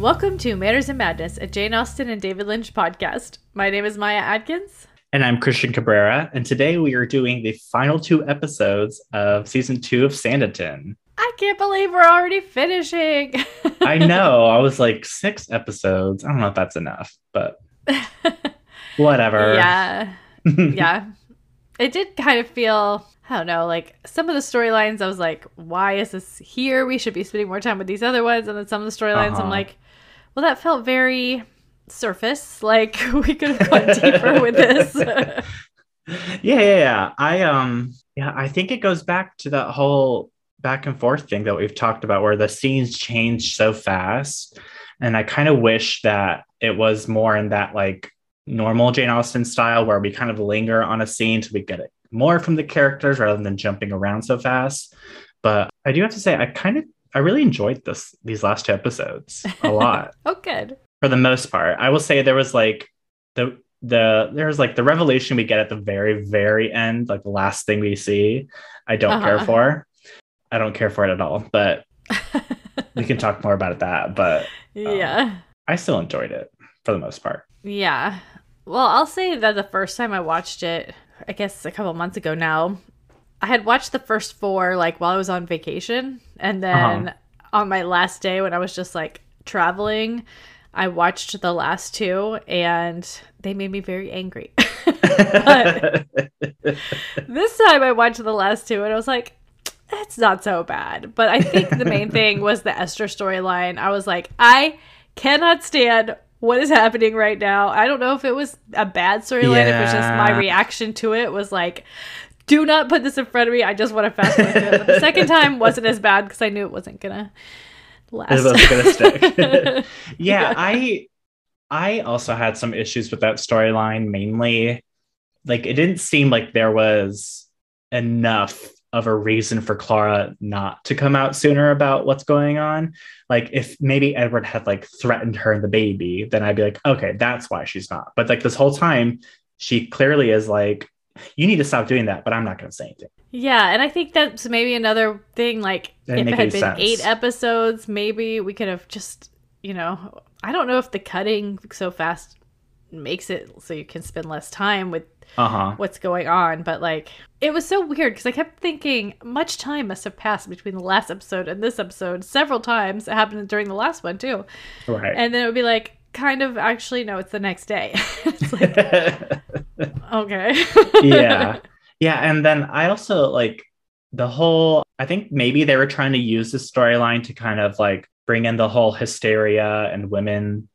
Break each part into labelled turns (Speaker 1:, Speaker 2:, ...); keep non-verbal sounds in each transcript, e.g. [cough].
Speaker 1: Welcome to Manners and Madness, a Jane Austen and David Lynch podcast. My name is Maya Adkins.
Speaker 2: And I'm Christian Cabrera. And today we are doing the final two episodes of season two of Sanditon.
Speaker 1: I can't believe we're already finishing. [laughs]
Speaker 2: I know. I was like, six episodes. I don't know if that's enough, but [laughs] whatever.
Speaker 1: Yeah. [laughs] yeah. It did kind of feel, I don't know, like some of the storylines, I was like, why is this here? We should be spending more time with these other ones. And then some of the storylines,
Speaker 2: Uh-huh.
Speaker 1: I'm like, well, that felt very surface. Like [laughs] we could have gone deeper with this. [laughs]
Speaker 2: yeah, yeah, yeah. I um yeah, I think it goes back to that whole back and forth thing that we've talked about where the scenes change so fast. And I kind of wish that it was more in that like normal Jane Austen style where we kind of linger on a scene so we get it more from the characters rather than jumping around so fast. But I do have to say I kind of I really enjoyed this these last two episodes a [laughs] lot
Speaker 1: oh, good.
Speaker 2: for the most part. I will say there was like the the there's like the revelation we get at the very very end, like the last thing we see. I don't care
Speaker 1: Uh-huh.
Speaker 2: for. I don't care for it at all. But [laughs] we can talk more about that. But
Speaker 1: yeah.
Speaker 2: I still enjoyed it for the most part.
Speaker 1: Yeah. Well, I'll say that the first time I watched it, I guess a couple months ago now, I had watched the first four like while I was on vacation. And then
Speaker 2: Uh-huh.
Speaker 1: on my last day when I was just like traveling, I watched the last two and they made me very angry. [laughs] This time I watched the last two and I was like, it's not so bad. But I think the main [laughs] thing was the Esther storyline. I was like, I cannot stand what is happening right now. I don't know if it was a bad storyline, if it was just my reaction to it was like, do not put this in front of me. I just want to fast forward to it. But the second [laughs] time wasn't as bad because I knew it wasn't gonna last.
Speaker 2: it wasn't gonna stick. [laughs] [laughs] yeah,
Speaker 1: Yeah.
Speaker 2: I I also had some issues with that storyline. Mainly, like it didn't seem like there was enough of a reason for Clara not to come out sooner about what's going on. Like if maybe Edward had like threatened her and the baby, then I'd be like, okay, that's why she's not. But like this whole time, she clearly is like, you need to stop doing that, but I'm not going to say anything.
Speaker 1: Yeah, and I think that's maybe another thing. Like,
Speaker 2: Didn't
Speaker 1: if it had been
Speaker 2: sense.
Speaker 1: eight episodes, maybe we could have just, you know, I don't know if the cutting so fast makes it so you can spend less time with
Speaker 2: Uh huh.
Speaker 1: what's going on, but like, it was so weird because I kept thinking much time must have passed between the last episode and this episode several times. It happened during the last one too.
Speaker 2: Right.
Speaker 1: And then it would be like, kind of actually, no, it's the next day. [laughs] it's like, [laughs] okay.
Speaker 2: yeah. [laughs] Yeah and then i also like the whole i think maybe they were trying to use the storyline to kind of like bring in the whole hysteria and women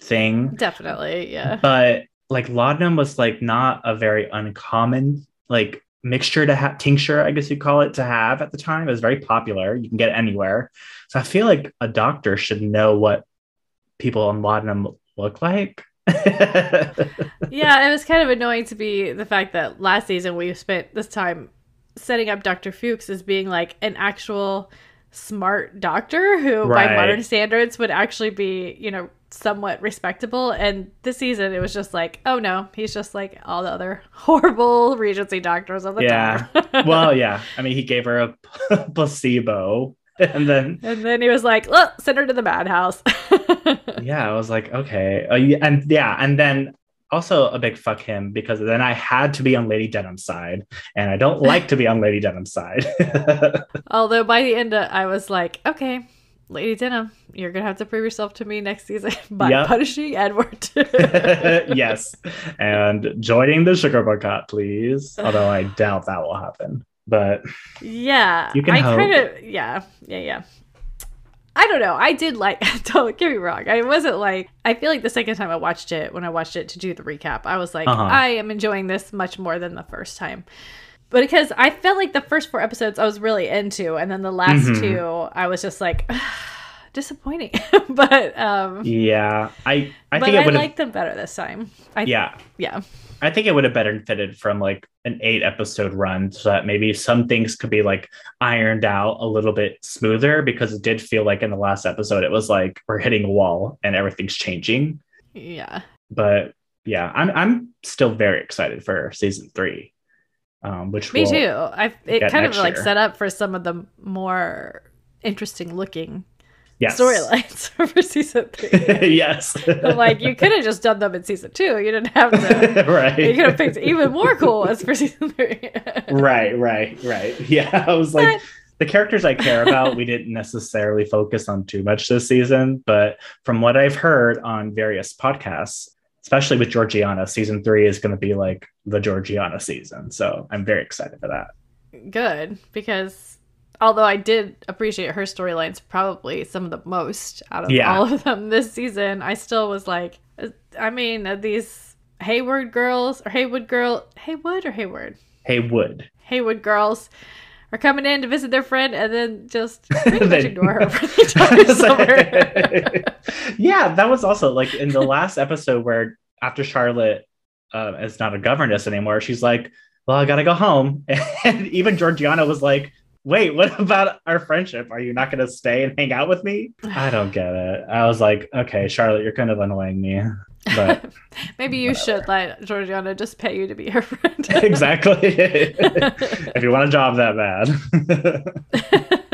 Speaker 2: thing.
Speaker 1: Definitely, yeah.
Speaker 2: but like laudanum was like not a very uncommon like mixture to have tincture i guess you'd call it to have at the time. It was very popular. You can get it anywhere. So i feel like a doctor should know what people on laudanum look like [laughs]
Speaker 1: yeah, it was kind of annoying to be the fact that last season we spent this time setting up Dr. Fuchs as being like an actual smart doctor who, by modern standards, would actually be, you know, somewhat respectable. And this season it was just like, oh no, he's just like all the other [laughs] horrible Regency doctors of the
Speaker 2: Yeah.
Speaker 1: time. [laughs]
Speaker 2: well, yeah. I mean, he gave her a placebo, [laughs] and then
Speaker 1: and then he was like, look, send her to the madhouse. [laughs]
Speaker 2: yeah, I was like, okay, uh, and yeah, and then also a big fuck him because then I had to be on Lady Denham's side, and I don't like to be on Lady Denham's side. [laughs]
Speaker 1: Although by the end, uh, I was like, okay, Lady Denham, you're gonna have to prove yourself to me next season by
Speaker 2: Yep.
Speaker 1: punishing Edward.
Speaker 2: yes, and joining the sugar boycott, please. Although I doubt that will happen, but
Speaker 1: yeah,
Speaker 2: You can
Speaker 1: I kind of, yeah, yeah, yeah. I don't know. I did like. [laughs] Don't get me wrong. I wasn't like. I feel like the second time I watched it, when I watched it to do the recap, I was like,
Speaker 2: Uh-huh.
Speaker 1: I am enjoying this much more than the first time. But because I felt like the first four episodes I was really into, and then the last
Speaker 2: Mhm.
Speaker 1: two I was just like [sighs] disappointing. [laughs] but um,
Speaker 2: yeah, I I
Speaker 1: but
Speaker 2: think
Speaker 1: I
Speaker 2: have.
Speaker 1: liked them better this time. I,
Speaker 2: Yeah,
Speaker 1: yeah,
Speaker 2: I think it would have better fitted from like an eight episode run so that maybe some things could be like ironed out a little bit smoother because it did feel like in the last episode it was like we're hitting a wall and everything's changing.
Speaker 1: yeah.
Speaker 2: But yeah, I'm I'm still very excited for season three. Um, which
Speaker 1: Me
Speaker 2: will-
Speaker 1: too. I it kind of like
Speaker 2: year.
Speaker 1: set up for some of the more interesting looking
Speaker 2: Yes.
Speaker 1: storylines [laughs] for season three. [laughs]
Speaker 2: yes.
Speaker 1: I'm like, you could have just done them in season two. You didn't have to. [laughs]
Speaker 2: right.
Speaker 1: You could have picked even more cool ones for season three.
Speaker 2: right, right, right. Yeah, I was like,
Speaker 1: But-
Speaker 2: the characters I care about, we didn't necessarily focus on too much this season, but from what I've heard on various podcasts, especially with Georgiana, season three is going to be like the Georgiana season. So I'm very excited for that.
Speaker 1: Good, because although I did appreciate her storylines probably some of the most out of
Speaker 2: Yeah.
Speaker 1: all of them this season, I still was like, I mean, these Hayward girls or Haywood girl, Haywood or Hayward?
Speaker 2: Hey, Wood.
Speaker 1: Haywood girls are coming in to visit their friend and then just [laughs]
Speaker 2: They-
Speaker 1: ignore her for [laughs] the entire summer. [laughs]
Speaker 2: yeah, that was also like in the last episode where after Charlotte uh, is not a governess anymore, she's like, "Well, I gotta go home," and even Georgiana was like, "Wait, what about our friendship? Are you not gonna stay and hang out with me?" I don't [sighs] get it. I was like, "Okay, Charlotte, you're kind of annoying me," but [laughs]
Speaker 1: Maybe you should let Georgiana just pay you to be her friend. [laughs] [laughs]
Speaker 2: exactly. if you want a job that bad.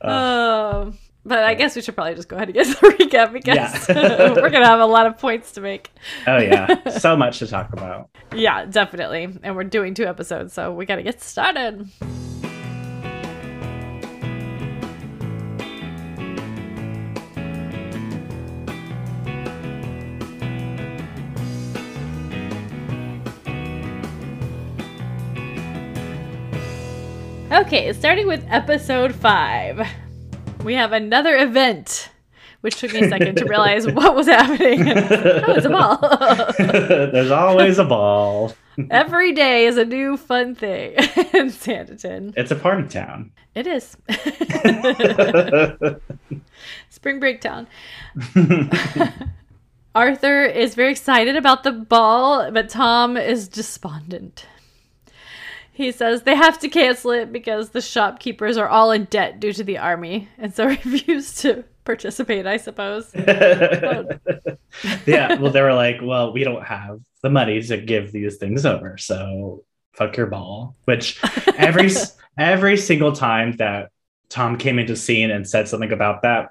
Speaker 2: Uh,
Speaker 1: Um, but I guess we should probably just go ahead and get [laughs] the recap because
Speaker 2: Yeah. [laughs]
Speaker 1: we're gonna have a lot of points to make.
Speaker 2: oh yeah, [laughs] so much to talk about.
Speaker 1: Yeah, definitely. And we're doing two episodes, so we gotta get started. Okay, starting with episode five, we have another event, which took me a second to realize what was happening. [laughs] oh, it's a ball. [laughs]
Speaker 2: There's always a ball. [laughs]
Speaker 1: Every day is a new fun thing in Sanditon.
Speaker 2: It's a party town.
Speaker 1: It is. Spring break town. Arthur is very excited about the ball, but Tom is despondent. He says they have to cancel it because the shopkeepers are all in debt due to the army, and so [laughs] refuse to participate, I suppose. [laughs]
Speaker 2: yeah, well, they were like, well, we don't have the money to give these things over, so fuck your ball. Which every [laughs] every single time that Tom came into scene and said something about that,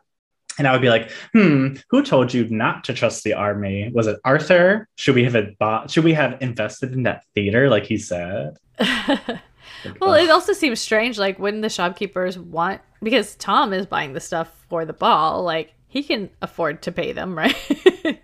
Speaker 2: and I would be like, hmm, who told you not to trust the army? Was it Arthur? Should we have bought? Should we have invested in that theater, like he said? [laughs]
Speaker 1: Well, it also seems strange, like wouldn't the shopkeepers want because Tom is buying the stuff for the ball, like he can afford to pay them, [laughs] right?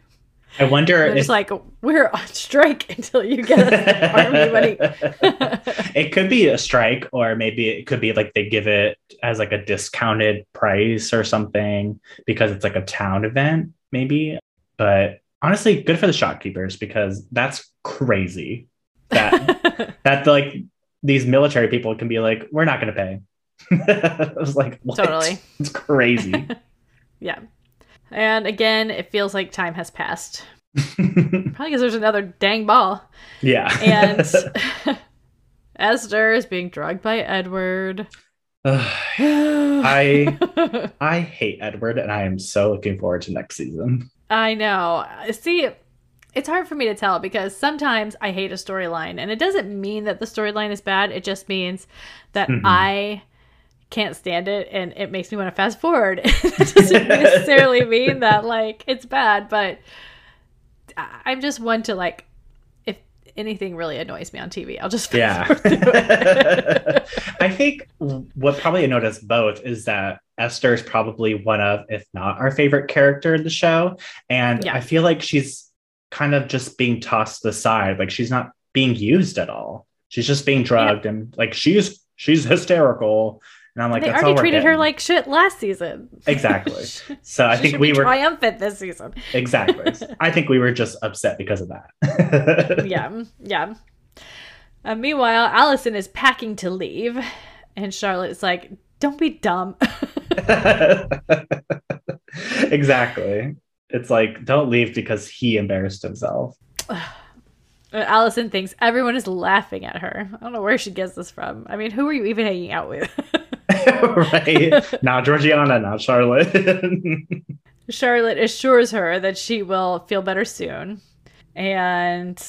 Speaker 2: I wonder
Speaker 1: They're
Speaker 2: if
Speaker 1: like we're on strike [laughs] until you get us army money. [laughs]
Speaker 2: it could be a strike or maybe it could be like they give it as like a discounted price or something because it's like a town event maybe but honestly good for the shopkeepers because that's crazy that [laughs] that like these military people can be like we're not going to pay i was like what?
Speaker 1: Totally.
Speaker 2: it's crazy
Speaker 1: yeah. And again, it feels like time has passed. [laughs] Probably because there's another dang ball.
Speaker 2: yeah
Speaker 1: And [laughs] [laughs] Esther is being drugged by Edward. [sighs]
Speaker 2: I- i hate edward and i am so looking forward to next season
Speaker 1: I know. See, it's hard for me to tell because sometimes I hate a storyline, and it doesn't mean that the storyline is bad. It just means that
Speaker 2: Mhm.
Speaker 1: I can't stand it, and it makes me want to fast forward. [laughs] it doesn't [laughs] necessarily mean that like it's bad, but I'm just one to like if anything really annoys me on TV, I'll just
Speaker 2: Yeah. [laughs] I think what probably annoyed us both is that Esther is probably one of, if not our favorite character in the show. And
Speaker 1: Yeah.
Speaker 2: I feel like she's kind of just being tossed aside. Like she's not being used at all. She's just being drugged and like she's she's hysterical. And I'm like,
Speaker 1: they already treated her like shit last season.
Speaker 2: Exactly. [laughs] So I think we were
Speaker 1: triumphant this season.
Speaker 2: exactly. [laughs] I think we were just upset because of that. [laughs]
Speaker 1: yeah, yeah. Uh, meanwhile, Allison is packing to leave, and Charlotte's like, "Don't be dumb."
Speaker 2: exactly. It's like, don't leave because he embarrassed himself. [sighs]
Speaker 1: Allison thinks everyone is laughing at her. I don't know where she gets this from. I mean, who are you even hanging out with? [laughs]
Speaker 2: right. Not Georgiana, not Charlotte. [laughs]
Speaker 1: Charlotte assures her that she will feel better soon, and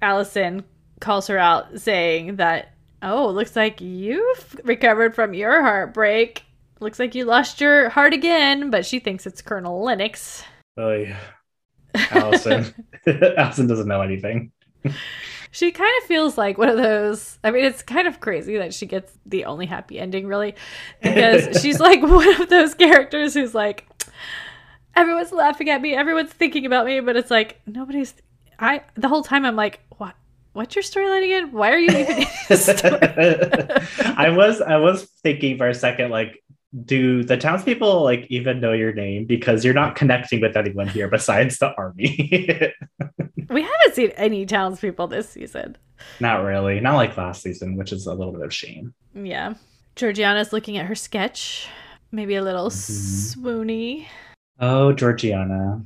Speaker 1: Allison calls her out, saying that, "Oh, looks like you've recovered from your heartbreak." looks like you lost your heart again, but she thinks it's Colonel Lennox.
Speaker 2: Oh yeah. Allison. [laughs] Allison doesn't know anything.
Speaker 1: She kind of feels like one of those. I mean, it's kind of crazy that she gets the only happy ending, really, because [laughs] she's like one of those characters who's like, everyone's laughing at me, everyone's thinking about me, but it's like nobody's. I the whole time I'm like, what? What's your storyline again? Why are you even in this story? [laughs]
Speaker 2: I was I was thinking for a second, like, do the townspeople like even know your name because you're not connecting with anyone here besides the army? [laughs]
Speaker 1: we haven't seen any townspeople this season.
Speaker 2: not really, not like last season, which is a little bit of shame.
Speaker 1: Yeah, Georgiana's looking at her sketch, maybe a little
Speaker 2: Mhm.
Speaker 1: swoony.
Speaker 2: Oh, Georgiana.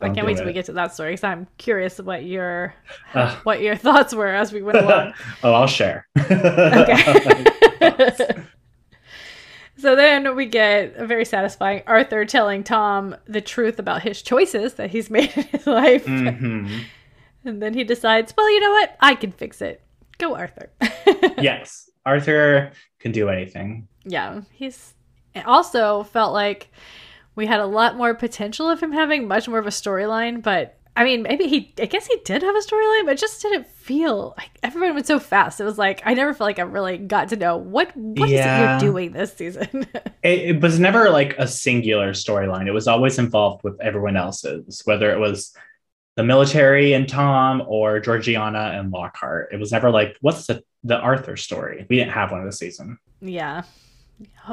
Speaker 1: I can't wait till
Speaker 2: it.
Speaker 1: we get to that story because I'm curious what your
Speaker 2: Ugh.
Speaker 1: what your [laughs] thoughts were as we went [laughs] along.
Speaker 2: oh, I'll share.
Speaker 1: Okay. So then we get a very satisfying Arthur telling Tom the truth about his choices that he's [laughs] made in his life.
Speaker 2: Mhm.
Speaker 1: And then he decides, well, you know what? I can fix it. Go, Arthur. [laughs]
Speaker 2: Yes, Arthur can do anything.
Speaker 1: yeah. He's also felt like we had a lot more potential of him having much more of a storyline, but I mean, maybe he, I guess he did have a storyline, but it just didn't feel like everyone went so fast. It was like, I never felt like I really got to know what, what is it you're doing this season? [laughs]
Speaker 2: It, it was never like a singular storyline. It was always involved with everyone else's, whether it was the military and Tom or Georgiana and Lockhart. It was never like, what's the, the Arthur story? We didn't have one this season.
Speaker 1: yeah.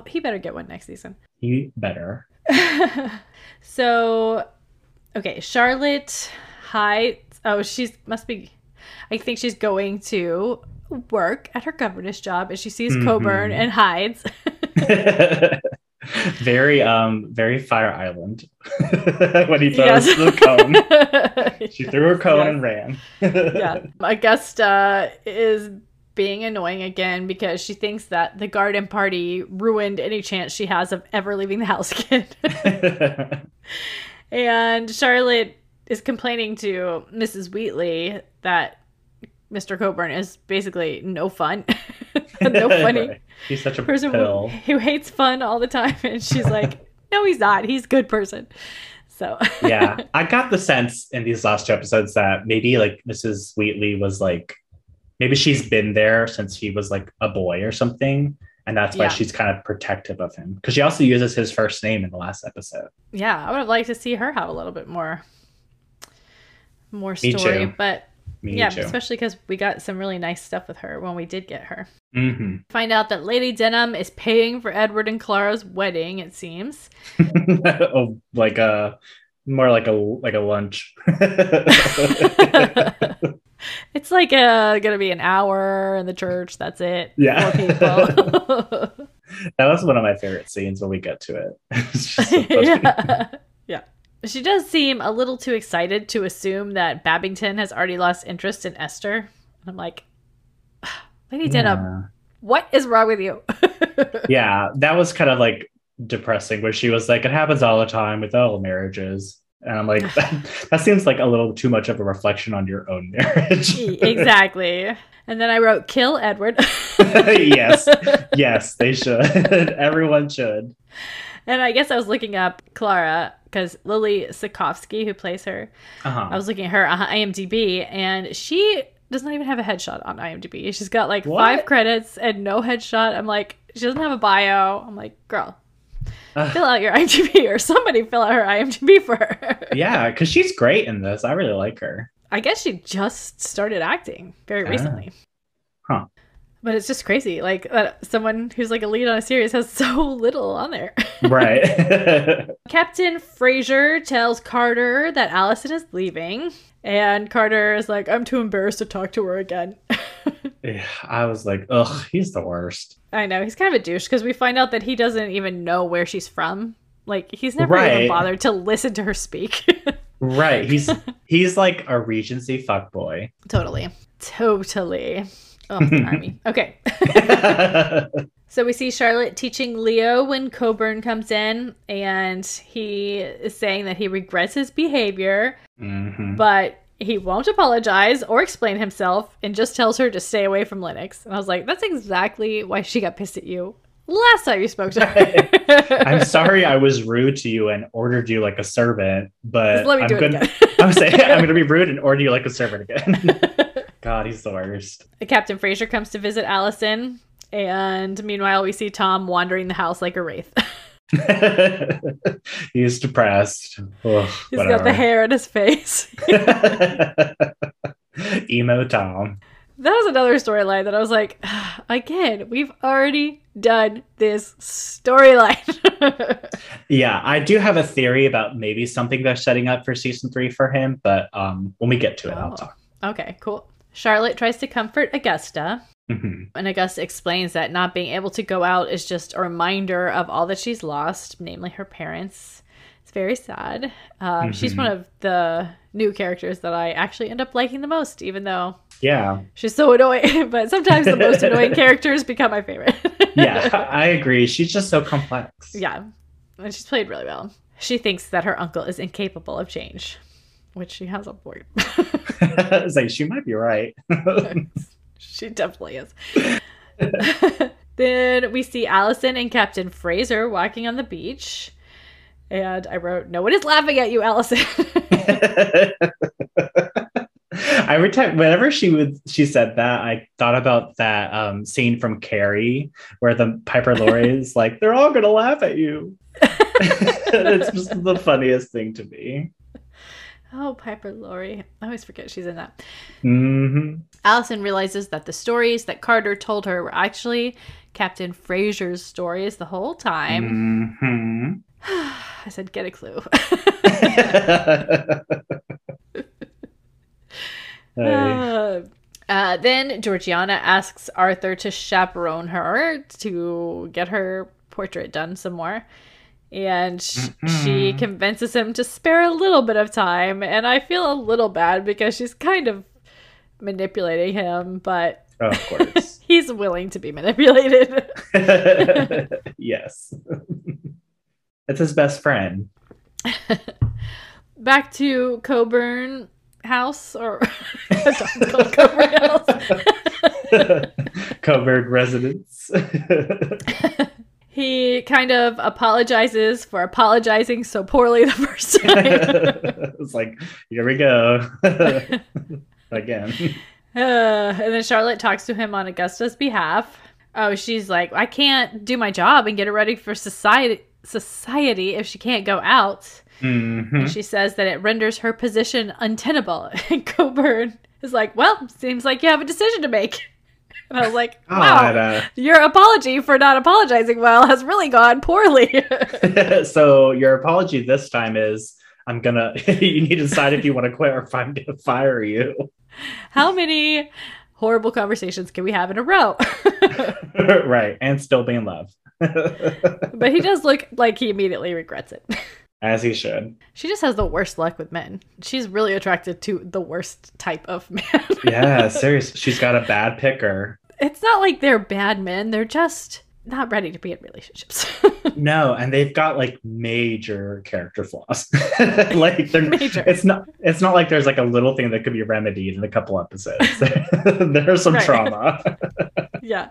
Speaker 1: He better get one next season.
Speaker 2: He better. [laughs]
Speaker 1: so, okay, Charlotte hides. Oh, she's must be. I think she's going to work at her governess job, and she sees Colbourne
Speaker 2: Mhm.
Speaker 1: and hides. [laughs]
Speaker 2: very, um, very Fire Island [laughs] when he throws
Speaker 1: Yes.
Speaker 2: the cone. [laughs] She threw her cone
Speaker 1: Yes.
Speaker 2: and ran.
Speaker 1: yeah, Augusta is being annoying again because she thinks that the garden party ruined any chance she has of ever leaving the house again. And Charlotte is complaining to Mrs. Wheatley that Mr. Colbourne is basically no fun. [laughs] no [laughs] funny
Speaker 2: Right. He's such a
Speaker 1: person who, who hates fun all the time. And she's [laughs] like, no, he's not. He's a good person. So,
Speaker 2: yeah, I got the sense in these last two episodes that maybe like Mrs. Wheatley was like, maybe she's been there since he was like a boy or something, and that's why
Speaker 1: Yeah.
Speaker 2: she's kind of protective of him because she also uses his first name in the last episode.
Speaker 1: yeah, I would have liked to see her have a little bit more more
Speaker 2: Me
Speaker 1: story. But
Speaker 2: Me
Speaker 1: yeah,
Speaker 2: too.
Speaker 1: especially because we got some really nice stuff with her when we did get her.
Speaker 2: hmm
Speaker 1: Find out that Lady Denham is paying for Edward and Clara's wedding, it seems. [laughs]
Speaker 2: oh, like a more like a like a lunch. [laughs] [laughs] [laughs]
Speaker 1: it's like uh gonna be an hour in the church. That's it.
Speaker 2: Yeah. [laughs] That was one of my favorite scenes when we get to it. [laughs] So
Speaker 1: yeah. yeah. She does seem a little too excited to assume that Babington has already lost interest in Esther. And I'm like, [sighs] Lady Denham,
Speaker 2: Yeah.
Speaker 1: what is wrong with you?
Speaker 2: yeah, that was kind of like depressing where she was like, it happens all the time with all marriages. And I'm like, that, [laughs] that seems like a little too much of a reflection on your own marriage. [laughs]
Speaker 1: exactly. And then I wrote, kill Edward. [laughs]
Speaker 2: yes, yes, they should. Everyone should.
Speaker 1: And I guess I was looking up Clara because Lily Sacofsky, who plays her,
Speaker 2: Uh-huh.
Speaker 1: I was looking at her on IMDb, and she does not even have a headshot on IMDb. She's got like
Speaker 2: What?
Speaker 1: five credits and no headshot. I'm like, she doesn't have a bio. I'm like, girl. [laughs] fill out your IMDb or somebody fill out her IMDb for her.
Speaker 2: yeah, because she's great in this. I really like her.
Speaker 1: I guess she just started acting very
Speaker 2: Ah.
Speaker 1: recently.
Speaker 2: Huh.
Speaker 1: But it's just crazy. Like that someone who's like a lead on a series has [laughs] so little on there.
Speaker 2: Right. [laughs]
Speaker 1: Captain Fraser tells Carter that Allison is leaving, and Carter is like, "I'm too embarrassed to talk to her again." [laughs]
Speaker 2: Yeah, I was like, ugh, he's the worst.
Speaker 1: I know he's kind of a douche because we find out that he doesn't even know where she's from. Like he's never
Speaker 2: Right.
Speaker 1: even bothered to listen to her speak. [laughs]
Speaker 2: Right. He's he's like a Regency fuckboy.
Speaker 1: totally, totally. Oh, the army. Okay. [laughs] So we see Charlotte teaching Leo when Colbourne comes in, and he is saying that he regrets his behavior,
Speaker 2: Mhm.
Speaker 1: but he won't apologize or explain himself and just tells her to stay away from Lennox. And I was like, that's exactly why she got pissed at you last time you spoke to her. [laughs]
Speaker 2: I'm sorry I was [laughs] rude to you and ordered you like a servant, but
Speaker 1: let me
Speaker 2: I'm
Speaker 1: do it
Speaker 2: gonna,
Speaker 1: again. [laughs]
Speaker 2: I'm saying I'm gonna be rude and order you like a servant again. God, he's the worst.
Speaker 1: Captain Fraser comes to visit Allison, and meanwhile, we see Tom wandering the house like a wraith. [laughs] [laughs]
Speaker 2: he's depressed. Ugh,
Speaker 1: He's got the hair in his face. [laughs]
Speaker 2: Emo Tom.
Speaker 1: that was another storyline that I was like, [sighs] again, we've already done this storyline.
Speaker 2: Yeah, I do have a theory about maybe something they're setting up for season three for him, but um, when we get to it, I'll
Speaker 1: Oh.
Speaker 2: talk.
Speaker 1: okay, cool. Charlotte tries to comfort Augusta,
Speaker 2: Mhm.
Speaker 1: and Augusta explains that not being able to go out is just a reminder of all that she's lost, namely her parents. It's very sad. Um, She's
Speaker 2: Mhm.
Speaker 1: one of the new characters that I actually end up liking the most, even though
Speaker 2: Yeah,
Speaker 1: she's so annoying. [laughs] but sometimes the most annoying [laughs] characters become my favorite.
Speaker 2: yeah, [laughs] I agree. She's just so complex.
Speaker 1: yeah, and she's played really well. She thinks that her uncle is incapable of change, which she has a point.
Speaker 2: it's like she might be right.
Speaker 1: She definitely is. [laughs] then we see Allison and Captain Fraser walking on the beach. And I wrote, No one is laughing at you, Allison. [laughs]
Speaker 2: Every time, whenever she would, she said that, I thought about that um, scene from Carrie where the Piper Laurie is [laughs] like, "They're all gonna laugh at you." it's just the funniest thing to me.
Speaker 1: Oh, Piper Laurie. I always forget she's in that.
Speaker 2: hmm
Speaker 1: Allison realizes that the stories that Carter told her were actually Captain Fraser's stories the whole time.
Speaker 2: hmm [sighs]
Speaker 1: I said, Get a clue. [laughs]
Speaker 2: Hey.
Speaker 1: Uh, uh, then Georgiana asks Arthur to chaperone her to get her portrait done some more. And she
Speaker 2: mm-hmm.
Speaker 1: convinces him to spare a little bit of time. And I feel a little bad because she's kind of manipulating him, but oh,
Speaker 2: of course. [laughs]
Speaker 1: he's willing to be manipulated. [laughs]
Speaker 2: yes. it's his best friend. [laughs]
Speaker 1: Back to Colbourne House, or Colbourne House.
Speaker 2: Covered residence.
Speaker 1: He kind of apologizes for apologizing so poorly the first [laughs] time.
Speaker 2: it's like, here we go. [laughs] Again.
Speaker 1: Uh, and then Charlotte talks to him on Augusta's behalf. Oh, she's like, I can't do my job and get her ready for society society if she can't go out.
Speaker 2: Mhm.
Speaker 1: And she says that it renders her position untenable. [laughs] And Colbourne is like, Well, seems like you have a decision to make. And I was like, Wow,
Speaker 2: God, uh,
Speaker 1: your apology for not apologizing well has really gone poorly. [laughs] [laughs]
Speaker 2: so your apology this time is I'm gonna [laughs] you need to decide if you want to quit or if I'm gonna fire you.
Speaker 1: How many horrible conversations can we have in a row?
Speaker 2: right. And still be in love.
Speaker 1: but he does look like he immediately regrets it.
Speaker 2: As he should.
Speaker 1: She just has the worst luck with men. She's really attracted to the worst type of [laughs] man.
Speaker 2: Yeah, seriously. She's got a bad picker.
Speaker 1: it's not like they're bad men, they're just not ready to be in relationships. [laughs]
Speaker 2: No, and they've got like major character flaws. [laughs] like they're
Speaker 1: Major.
Speaker 2: it's not it's not like there's like a little thing that could be remedied in a couple episodes. there's some trauma.
Speaker 1: yeah.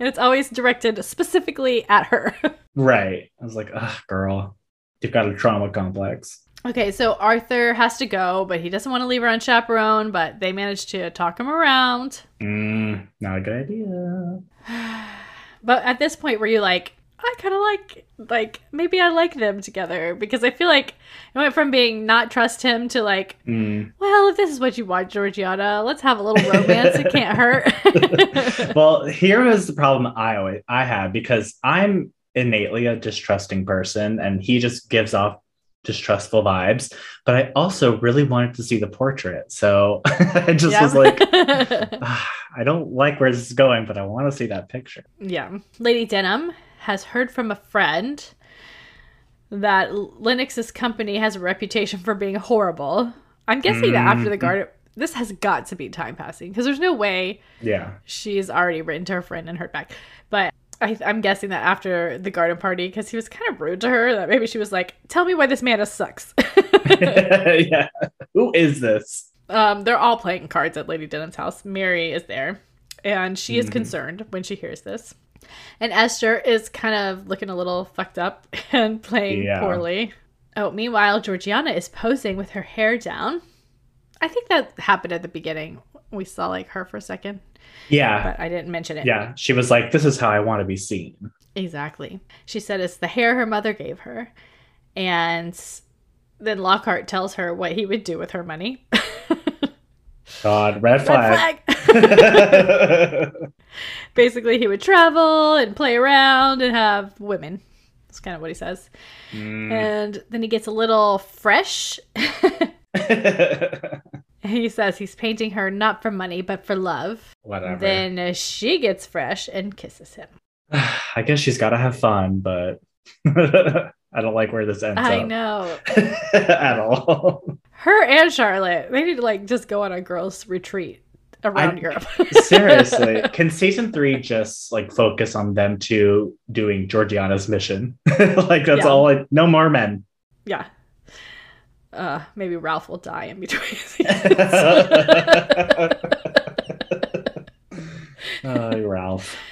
Speaker 1: And it's always directed specifically at her.
Speaker 2: right. I was like, ugh, girl, you've got a trauma complex.
Speaker 1: okay, so Arthur has to go, but he doesn't want to leave her unchaperoned, but they manage to talk him around.
Speaker 2: Mm, not a good idea. [sighs]
Speaker 1: But at this point, were you like, I kind of like, like, maybe I like them together? Because I feel like it went from being not trust him to like,
Speaker 2: Mm.
Speaker 1: well, if this is what you want, Georgiana, let's have a little romance. it can't hurt. [laughs]
Speaker 2: well, here is the problem I always I have because I'm innately a distrusting person, and he just gives off distrustful vibes. But I also really wanted to see the portrait, so [laughs] I just
Speaker 1: Yeah.
Speaker 2: was like, [laughs] "Ah, I don't like where this is going, but I want to see that picture.
Speaker 1: yeah. Lady Denham has heard from a friend that Lennox's company has a reputation for being horrible. I'm guessing that after the
Speaker 2: Mhm.
Speaker 1: garden, this has got to be time passing because there's no way
Speaker 2: Yeah,
Speaker 1: she's already written to her friend and heard back. But I, I'm guessing that after the garden party, because he was kind of rude to her, that maybe she was like, "Tell me why this man sucks." [laughs] [laughs]
Speaker 2: yeah. Who is this?
Speaker 1: um, they're all playing cards at Lady Denham's house. Mary is there, and she is
Speaker 2: Mhm.
Speaker 1: concerned when she hears this. And Esther is kind of looking a little fucked up [laughs] and playing
Speaker 2: Yeah.
Speaker 1: poorly. Oh, meanwhile, Georgiana is posing with her hair down. I think that happened at the beginning. We saw like her for a second,
Speaker 2: Yeah.
Speaker 1: but I didn't mention it.
Speaker 2: Yeah. She was like, this is how I want to be seen.
Speaker 1: Exactly. She said it's the hair her mother gave her. And then Lockhart tells her what he would do with her money. [laughs]
Speaker 2: God, red
Speaker 1: Red
Speaker 2: flag.
Speaker 1: flag. [laughs] Basically, he would travel and play around and have women. That's kind of what he says.
Speaker 2: Mm.
Speaker 1: And then he gets a little fresh. [laughs] he says he's painting her not for money, but for love.
Speaker 2: Whatever.
Speaker 1: Then she gets fresh and kisses him. [sighs]
Speaker 2: I guess she's got to have fun, but [laughs] I don't like where this ends
Speaker 1: I know. [laughs]
Speaker 2: at all.
Speaker 1: Her and Charlotte, they need to like just go on a girls' retreat around
Speaker 2: I-
Speaker 1: Europe. [laughs]
Speaker 2: Seriously, can season three just like focus on them two doing Georgiana's mission? like that's
Speaker 1: Yeah.
Speaker 2: all. Like no more men.
Speaker 1: yeah. Uh, maybe Ralph will die in between. [laughs]
Speaker 2: oh, Ralph. [laughs]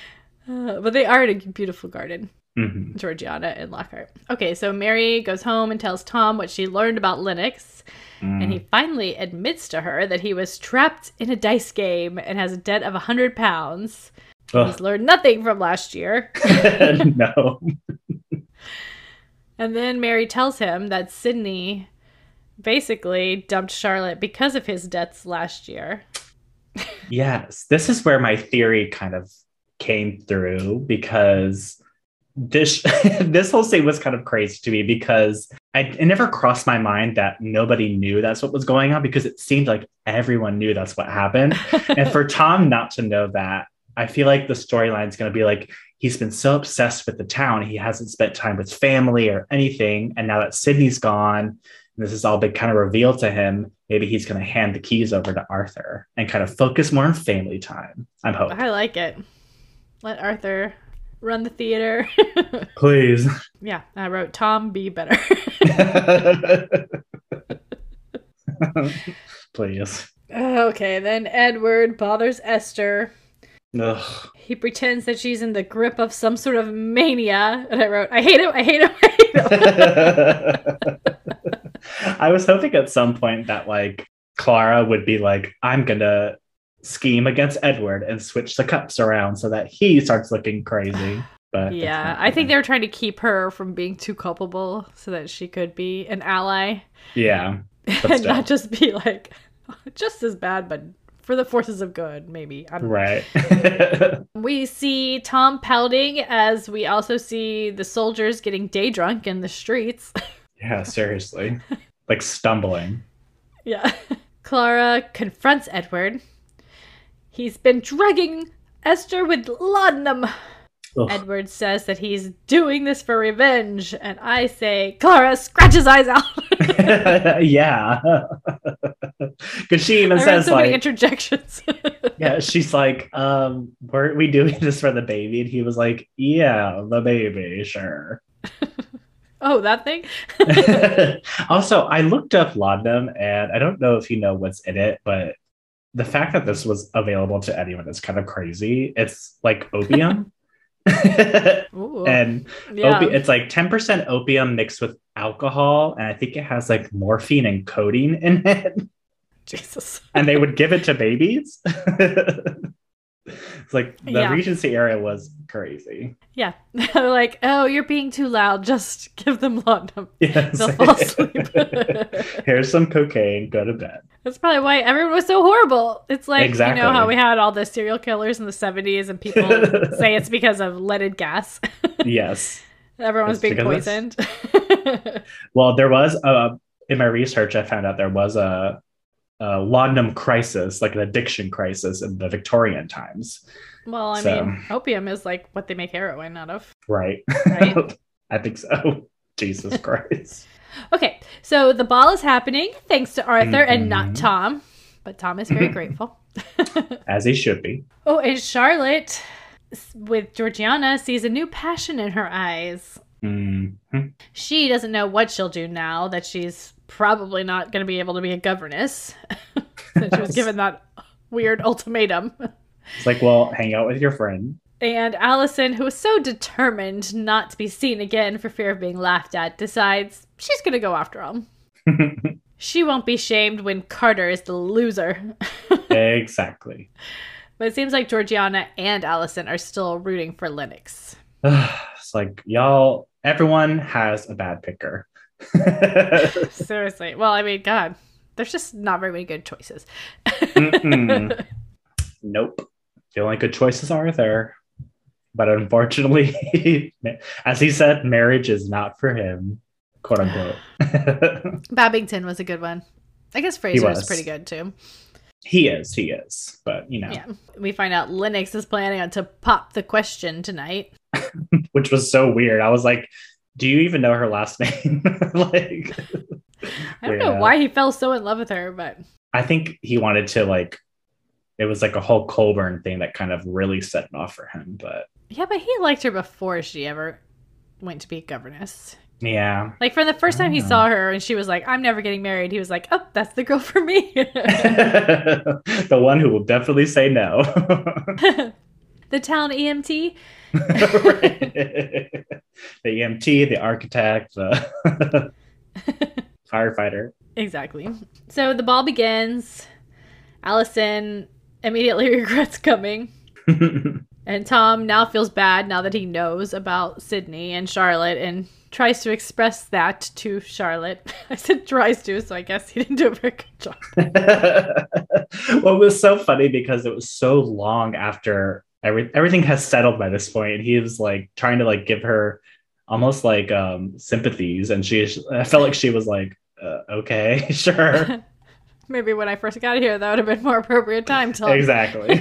Speaker 1: Uh, but they are in a beautiful garden,
Speaker 2: Mhm.
Speaker 1: Georgiana and Lockhart. Okay, so Mary goes home and tells Tom what she learned about Lennox, and he finally admits to her that he was trapped in a dice game and has a debt of a hundred pounds. He's learned nothing from last year. [laughs]
Speaker 2: no.
Speaker 1: And then Mary tells him that Sidney basically dumped Charlotte because of his debts last year.
Speaker 2: Yes, this is where my theory kind of came through because this [laughs] this whole scene was kind of crazy to me because I, it never crossed my mind that nobody knew that's what was going on because it seemed like everyone knew that's what happened. [laughs] and for Tom not to know that, I feel like the storyline is going to be like he's been so obsessed with the town, he hasn't spent time with family or anything. And now that Sidney's gone, this has all been kind of revealed to him, maybe he's going to hand the keys over to Arthur and kind of focus more on family time. I'm hoping.
Speaker 1: I like it. Let Arthur run the theater. [laughs]
Speaker 2: Please.
Speaker 1: yeah, I wrote Tom be better. [laughs]
Speaker 2: Please.
Speaker 1: okay, then Edward bothers Esther.
Speaker 2: Ugh.
Speaker 1: He pretends that she's in the grip of some sort of mania, and I wrote, I hate him, I hate him, I hate him. [laughs]
Speaker 2: I was hoping at some point that like Clara would be like, I'm gonna scheme against Edward and switch the cups around so that he starts looking crazy. But
Speaker 1: yeah, I think they were trying to keep her from being too culpable so that she could be an ally
Speaker 2: yeah, [laughs]
Speaker 1: and not just be like [laughs] just as bad, but for the forces of good, maybe.
Speaker 2: Right. [laughs]
Speaker 1: We see Tom pouting as we also see the soldiers getting day drunk in the streets.
Speaker 2: Yeah, seriously, like stumbling.
Speaker 1: yeah. Clara confronts Edward. He's been drugging Esther with laudanum.
Speaker 2: Ugh.
Speaker 1: Edward says that he's doing this for revenge, and I say, Clara, scratch his eyes out. [laughs]
Speaker 2: yeah, [laughs] because she even
Speaker 1: I
Speaker 2: says
Speaker 1: so
Speaker 2: like,
Speaker 1: interjections. [laughs]
Speaker 2: yeah, she's like, um, weren't we doing this for the baby? And he was like, yeah, the baby, sure.
Speaker 1: Oh, that thing? [laughs] [laughs]
Speaker 2: also, I looked up laudanum, and I don't know if you know what's in it, but the fact that this was available to anyone is kind of crazy. It's like opium. [laughs] And
Speaker 1: yeah.
Speaker 2: opi- it's like 10% opium mixed with alcohol and i think it has like morphine and codeine in it
Speaker 1: Jesus.
Speaker 2: and they would give it to babies it's like the
Speaker 1: Yeah.
Speaker 2: regency area was crazy
Speaker 1: Yeah. They're [laughs] like, oh, you're being too loud. Just give them laudanum. [laughs]
Speaker 2: yes. [laughs]
Speaker 1: They'll fall asleep.
Speaker 2: here's some cocaine go to bed
Speaker 1: That's probably why everyone was so horrible. It's like, you know how we had all the serial killers in the 70s and people say it's because of leaded gas.
Speaker 2: yes
Speaker 1: Everyone was
Speaker 2: It's
Speaker 1: being poisoned.
Speaker 2: well there was a in my research i found out there was a, a laudanum crisis like an addiction crisis in the victorian times
Speaker 1: well, I
Speaker 2: So-
Speaker 1: mean, opium is like what they make heroin out of.
Speaker 2: right
Speaker 1: Right. [laughs]
Speaker 2: i think so [laughs] jesus [laughs] christ
Speaker 1: Okay, so the ball is happening thanks to Arthur and not
Speaker 2: Mhm.
Speaker 1: Tom, but Tom is very grateful.
Speaker 2: as he should be
Speaker 1: Oh, and Charlotte with Georgiana sees a new passion in her eyes.
Speaker 2: Mhm.
Speaker 1: She doesn't know what she'll do now that she's probably not going to be able to be a governess. [laughs] Since she was given that weird ultimatum.
Speaker 2: It's like, well, hang out with your friend.
Speaker 1: And Allison, who is so determined not to be seen again for fear of being laughed at, decides she's going to go after him. [laughs] she won't be shamed when Carter is the loser. [laughs]
Speaker 2: exactly.
Speaker 1: But it seems like Georgiana and Allison are still rooting for Lennox. [sighs]
Speaker 2: it's like, y'all, everyone has a bad picker. [laughs]
Speaker 1: Seriously. Well, I mean, God, there's just not very many good choices. [laughs]
Speaker 2: nope. The only good choices are there. But unfortunately, [laughs] as he said, marriage is not for him, quote unquote.
Speaker 1: Babington was a good one. I guess Fraser was. was pretty good too.
Speaker 2: He is, he is. But you know.
Speaker 1: Yeah. We find out Lennox is planning on to pop the question tonight.
Speaker 2: Which was so weird. I was like, do you even know her last [laughs] name? like
Speaker 1: I don't yeah. know why he fell so in love with her, but
Speaker 2: I think he wanted to like it was like a whole Colbourne thing that kind of really set it off for him. But
Speaker 1: yeah, but he liked her before she ever went to be a governess.
Speaker 2: Yeah.
Speaker 1: Like from the first time he know. saw her and she was like, I'm never getting married, he was like, Oh, that's the girl for me. [laughs]
Speaker 2: the one who will definitely say no. [laughs]
Speaker 1: the town EMT. [laughs]
Speaker 2: the EMT, the architect, the [laughs] firefighter.
Speaker 1: Exactly. So the ball begins. Allison immediately [laughs] regrets coming. and Tom now feels bad now that he knows about Sidney and Charlotte and tries to express that to Charlotte. I said tries to, so I guess he didn't do a very good job.
Speaker 2: well, it was so funny because it was so long after every, everything has settled by this point. He was like trying to like give her almost like um sympathies, and she I felt like she was like, uh, okay, [laughs] sure. [laughs]
Speaker 1: Maybe when I first got here, that would have been more appropriate time to [laughs]
Speaker 2: exactly.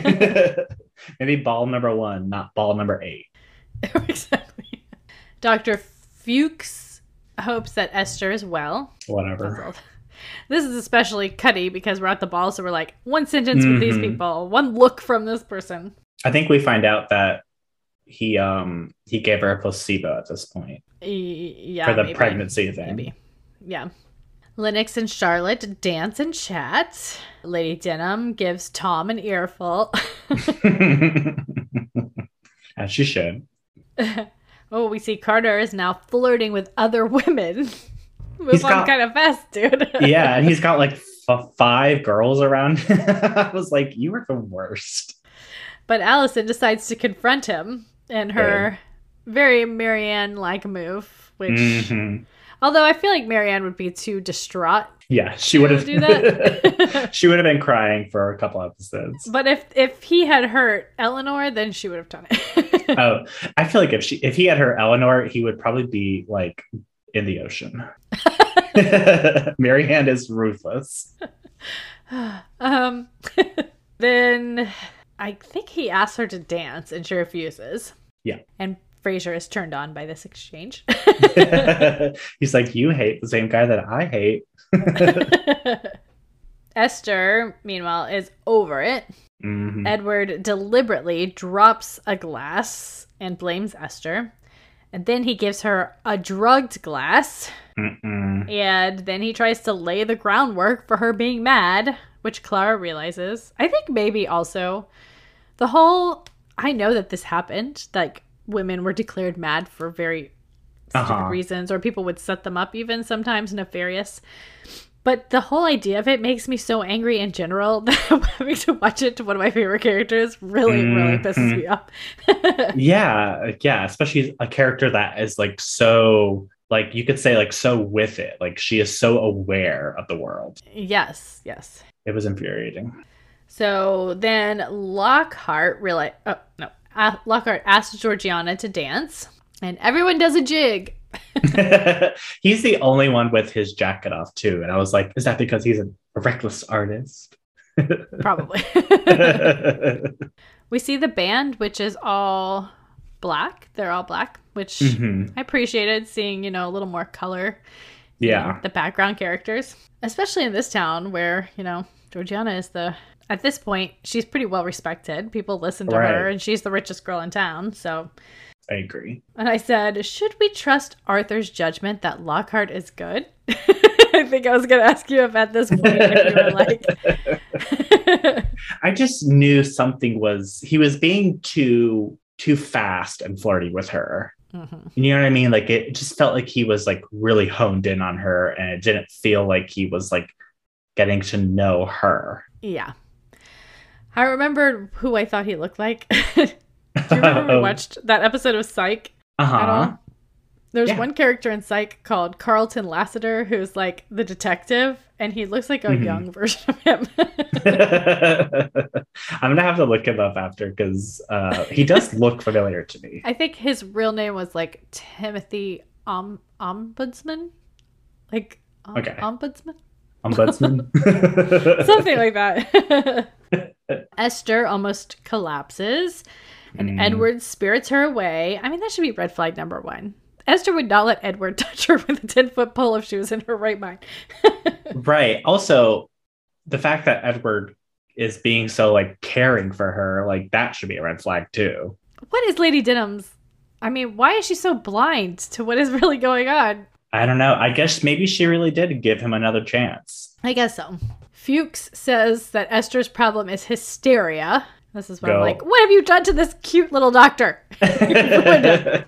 Speaker 2: Maybe ball number one, not ball number eight.
Speaker 1: exactly. Doctor Fuchs hopes that Esther is well.
Speaker 2: Whatever.
Speaker 1: This is especially cutty because we're at the ball, so we're like one sentence mm-hmm. with these mm-hmm. people, one look from this person.
Speaker 2: I think we find out that he um he gave her a placebo at this point.
Speaker 1: Yeah,
Speaker 2: for the maybe. pregnancy thing.
Speaker 1: Maybe. Yeah. Lennox and Charlotte dance and chat. Lady Denham gives Tom an earful. [laughs]
Speaker 2: As she should. [laughs]
Speaker 1: oh, we see Carter is now flirting with other women. [laughs] Move on kind of fast, dude.
Speaker 2: yeah, and he's got like f- five girls around. I was like, you are the worst.
Speaker 1: But Allison decides to confront him in her very Marianne like move, which mm-hmm. although I feel like Marianne would be too distraught.
Speaker 2: Yeah, she would have do that. [laughs] she would have been crying for a couple episodes.
Speaker 1: But if if he had hurt Eleanor, then she would have done it. [laughs]
Speaker 2: oh, I feel like if she if he had hurt Eleanor, he would probably be like in the ocean. [laughs] Marianne is ruthless. [sighs]
Speaker 1: Um then I think he asks her to dance and she refuses.
Speaker 2: Yeah.
Speaker 1: And Fraser is turned on by this exchange. [laughs]
Speaker 2: He's like, You hate the same guy that I hate. [laughs]
Speaker 1: Esther, meanwhile, is over it. Mm-hmm. Edward deliberately drops a glass and blames Esther. And then he gives her a drugged glass. Mm-mm. And then he tries to lay the groundwork for her being mad, which Clara realizes. I think maybe also the whole I know that this happened, like women were declared mad for very uh-huh. reasons, or people would set them up even sometimes nefarious. But the whole idea of it makes me so angry in general [laughs] that having to watch it to one of my favorite characters really, mm-hmm. really pisses me off. [laughs]
Speaker 2: yeah, yeah, especially a character that is like so like you could say like so with it like she is so aware of the world
Speaker 1: yes yes
Speaker 2: it was infuriating.
Speaker 1: So then Lockhart really, oh no, uh, Lockhart asked Georgiana to dance, and everyone does a jig. [laughs]
Speaker 2: he's the only one with his jacket off too, and I was like, is that because he's a, reckless artist? [laughs]
Speaker 1: Probably. [laughs] we see the band, which is all black. They're all black, which mm-hmm. I appreciated seeing, you know, a little more color.
Speaker 2: Yeah.
Speaker 1: The background characters, especially in this town where, you know, Georgiana is the at this point she's pretty well respected. People listen to right. her and she's the richest girl in town, so
Speaker 2: I agree.
Speaker 1: And I said, "Should we trust Arthur's judgment that Lockhart is good?" [laughs] I think I was going to ask you if at this point if you were
Speaker 2: like [laughs] I just knew something was he was being too too fast and flirty with her.
Speaker 1: Mhm.
Speaker 2: You know what I mean? Like it just felt like he was like really honed in on her and it didn't feel like he was like getting to know her.
Speaker 1: Yeah. I remembered who I thought he looked like. [laughs] Do you remember we [laughs] watched that episode of Psych
Speaker 2: Uh-huh.
Speaker 1: There's
Speaker 2: Yeah.
Speaker 1: one character in Psych called Carlton Lassiter who's like the detective, and he looks like a
Speaker 2: Mhm.
Speaker 1: young version of him. [laughs]
Speaker 2: I'm gonna have to look him up after because uh, he does [laughs] look familiar to me.
Speaker 1: I think his real name was like Timothy Om- Ombudsman, like om-
Speaker 2: Okay.
Speaker 1: Ombudsman,
Speaker 2: Ombudsman.
Speaker 1: something like that. Esther almost collapses, and
Speaker 2: Mm.
Speaker 1: Edward spirits her away. I mean, that should be red flag number one. Esther would not let Edward [laughs] touch her with a 10 foot pole if she was in her right mind. [laughs]
Speaker 2: right. Also, the fact that Edward is being so like caring for her, like that should be a red flag too.
Speaker 1: What is Lady Denham's? I mean, why is she so blind to what is really going on?
Speaker 2: I don't know. I guess maybe she really did give him another chance.
Speaker 1: I guess so. Fuchs says that Esther's problem is hysteria. This is when I'm like, what have you done to this cute little doctor? [laughs] [laughs]
Speaker 2: The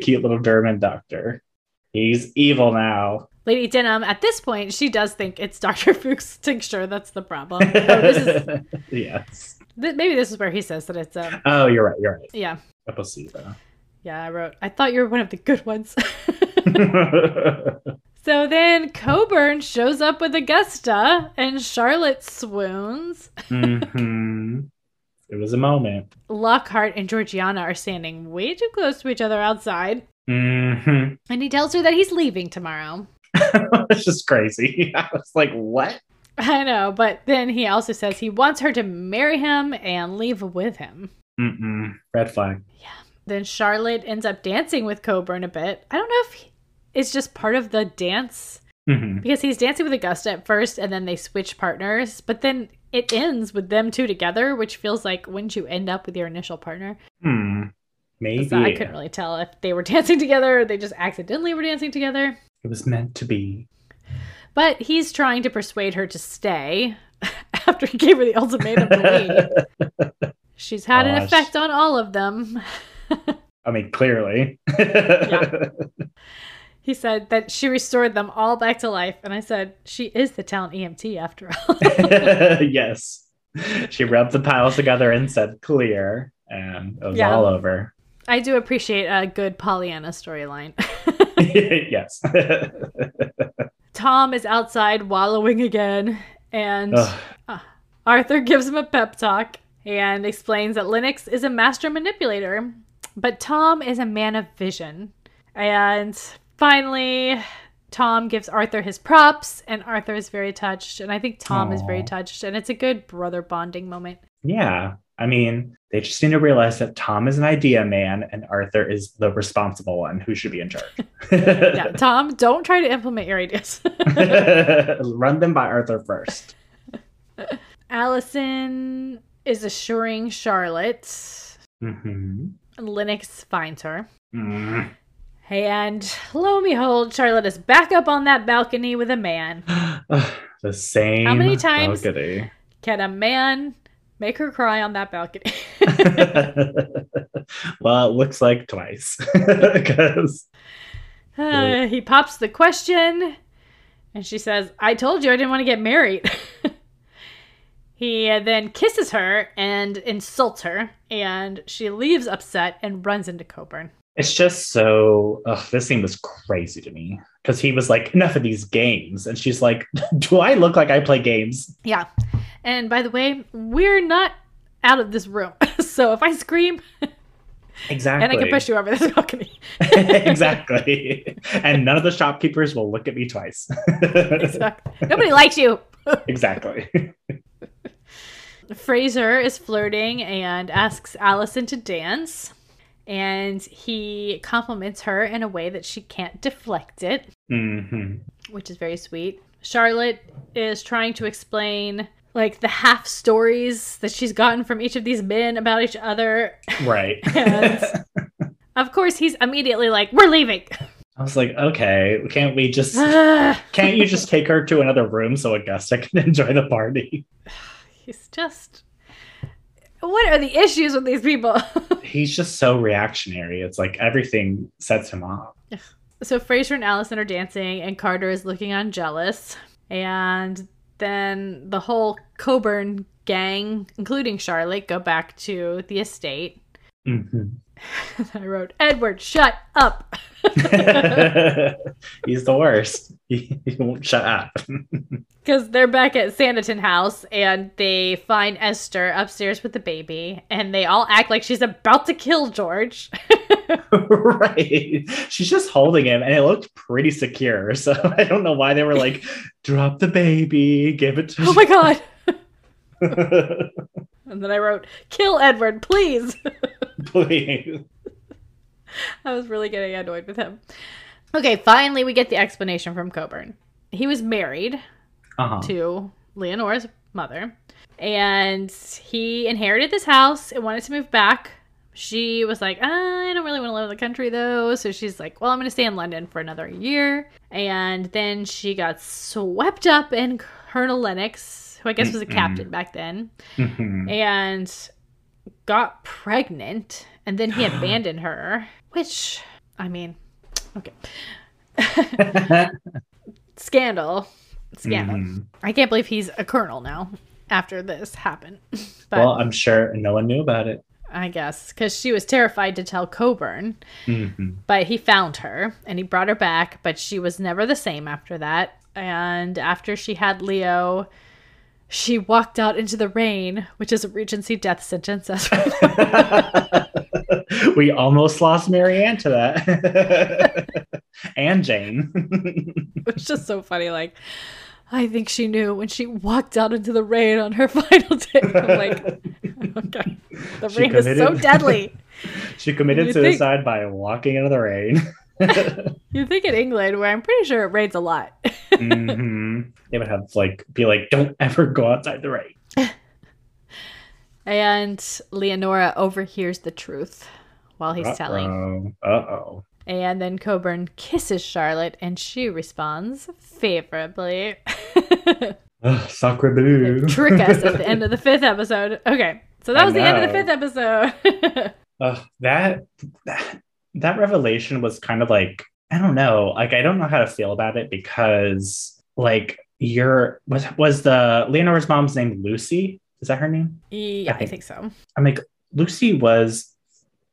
Speaker 2: cute little German doctor. He's evil now.
Speaker 1: Lady Denham, at this point, she does think it's Dr. Fuchs' tincture that's the problem. Oh, this is, [laughs]
Speaker 2: yes.
Speaker 1: th- maybe this is where he says that it's, um,
Speaker 2: Oh, you're right. You're right.
Speaker 1: yeah.
Speaker 2: Apocida.
Speaker 1: Yeah, I wrote, I thought you were one of the good ones. So then Colbourne shows up with Augusta and Charlotte swoons.
Speaker 2: hmm It was a moment.
Speaker 1: Lockhart and Georgiana are standing way too close to each other outside.
Speaker 2: hmm
Speaker 1: And he tells her that he's leaving tomorrow. [laughs]
Speaker 2: it's just crazy. [laughs] I was like, what?
Speaker 1: I know, but then he also says he wants her to marry him and leave with him.
Speaker 2: Mm-mm. Red flag. Yeah.
Speaker 1: Then Charlotte ends up dancing with Colbourne a bit. I don't know if he- it's just part of the dance
Speaker 2: hmm
Speaker 1: because he's dancing with Augusta at first and then they switch partners, but then it ends with them two together, which feels like wouldn't you end up with your initial partner?
Speaker 2: Hmm. Maybe
Speaker 1: I couldn't really tell if they were [laughs] dancing together or they just accidentally were dancing together.
Speaker 2: it was meant to be.
Speaker 1: But he's trying to persuade her to stay [laughs] after he gave her the ultimatum to leave. [laughs] She's had an effect on all of them.
Speaker 2: I mean, clearly.
Speaker 1: He said that she restored them all back to life. And I said, she is the town EMT after all. [laughs] [laughs]
Speaker 2: yes. She rubbed the piles together and said clear, and it was
Speaker 1: Yeah.
Speaker 2: all over.
Speaker 1: I do appreciate a good Pollyanna storyline. [laughs]
Speaker 2: yes.
Speaker 1: Tom is outside wallowing again. And
Speaker 2: Ugh.
Speaker 1: Uh, Arthur gives him a pep talk and explains that Lennox is a master manipulator, but Tom is a man of vision. And finally, Tom gives Arthur his props, and Arthur is very touched. And I think Tom is very touched, and it's a good brother bonding moment.
Speaker 2: yeah. I mean, they just need to realize that Tom is an idea man and Arthur is the responsible one who should be in charge. [laughs]
Speaker 1: Yeah, Tom, don't try to implement your ideas. [laughs]
Speaker 2: Run them by Arthur first. [laughs]
Speaker 1: Allison is assuring Charlotte.
Speaker 2: hmm
Speaker 1: Lennox finds her.
Speaker 2: Mm.
Speaker 1: And lo and behold, Charlotte is back up on that balcony with a man. [sighs]
Speaker 2: The same.
Speaker 1: How many times-
Speaker 2: balcony.
Speaker 1: Can a man make her cry on that balcony? [laughs] [laughs]
Speaker 2: well, it looks like twice. [laughs] Because
Speaker 1: Uh, he pops the question, and she says, I told you I didn't want to get married. he uh, then kisses her and insults her, and she leaves upset and runs into Colbourne.
Speaker 2: It's just so. Ugh, this scene was crazy to me. Because he was like, enough of these games. And she's like, [laughs] do I look like I play games?
Speaker 1: Yeah. And by the way, we're not out of this room. [laughs] so if I scream,
Speaker 2: Exactly.
Speaker 1: and I can push you over this [laughs] balcony.
Speaker 2: exactly. and none of the shopkeepers will look at me twice.
Speaker 1: Exactly. Nobody likes you.
Speaker 2: exactly.
Speaker 1: Fraser is flirting and asks Allison to dance. And he compliments her in a way that she can't deflect it,
Speaker 2: hmm
Speaker 1: which is very sweet. Charlotte is trying to explain like the half stories that she's gotten from each of these men about each other.
Speaker 2: Right. [laughs]
Speaker 1: And of course, he's immediately like, We're leaving.
Speaker 2: I was like, okay, can't we just [sighs] can't you just take her to another room so Augusta can [laughs] enjoy the party? [sighs]
Speaker 1: he's just. What are the issues with these people? [laughs]
Speaker 2: He's just so reactionary. It's like everything sets him off.
Speaker 1: so Fraser and Allison are dancing, and Carter is looking on jealous. And then the whole Colbourne gang, including Charlotte, go back to the estate.
Speaker 2: Mhm. [laughs]
Speaker 1: I wrote, Edward, shut up. [laughs]
Speaker 2: He's the worst. He, he won't shut up. [laughs]
Speaker 1: Because they're back at Sanditon House and they find Esther upstairs with the baby, and they all act like she's about to kill George.
Speaker 2: right. She's just holding him and it looked pretty secure. So I don't know why they were like, drop the baby, give it to
Speaker 1: oh my god. And then I wrote, kill Edward, please. [laughs]
Speaker 2: Please.
Speaker 1: I was really getting annoyed with him. Okay, finally we get the explanation from Colbourne. He was married
Speaker 2: Uh-huh.
Speaker 1: to Leonora's mother, and he inherited this house and wanted to move back. She was like, I don't really want to live in the country though. So she's like, Well, I'm going to stay in London for another year. And then she got swept up in Colonel Lennox, who I guess was a
Speaker 2: Mm-mm.
Speaker 1: captain back then,
Speaker 2: Mhm.
Speaker 1: and got pregnant. And then he [gasps] abandoned her, which, I mean, okay. [laughs] Scandal. Scandal.
Speaker 2: Mhm.
Speaker 1: I can't believe he's a colonel now after this happened. [laughs] but
Speaker 2: Well, I'm sure no one knew about it.
Speaker 1: I guess because she was terrified to tell Colbourne,
Speaker 2: Mhm.
Speaker 1: but he found her and he brought her back, but she was never the same after that. And after she had Leo, she walked out into the rain, which is a Regency death sentence. As [laughs]
Speaker 2: we almost lost Marianne to that. [laughs] and Jane. [laughs]
Speaker 1: it's just so funny. Like, I think she knew when she walked out into the rain on her final day. I'm like, okay, the
Speaker 2: She
Speaker 1: rain is so deadly.
Speaker 2: she committed
Speaker 1: You think-
Speaker 2: suicide by walking into the rain. [laughs]
Speaker 1: You think in England, where I'm pretty sure it rains a lot. [laughs]
Speaker 2: hmm They would have like be like, "Don't ever go outside the rain." [laughs]
Speaker 1: And Leonora overhears the truth while he's telling.
Speaker 2: Uh oh.
Speaker 1: And then Colbourne kisses Charlotte and she responds favorably.
Speaker 2: Sacre bleu.
Speaker 1: Trick us at the end of the fifth episode. Okay, so that
Speaker 2: I
Speaker 1: was the end of the fifth episode.
Speaker 2: Ugh, that, that that revelation was kind of like I don't know. Like I don't know how to feel about it because like you're was was the Leonora's mom's name Lucy? Is that her name?
Speaker 1: yeah, I
Speaker 2: think-
Speaker 1: think so.
Speaker 2: I'm like Lucy was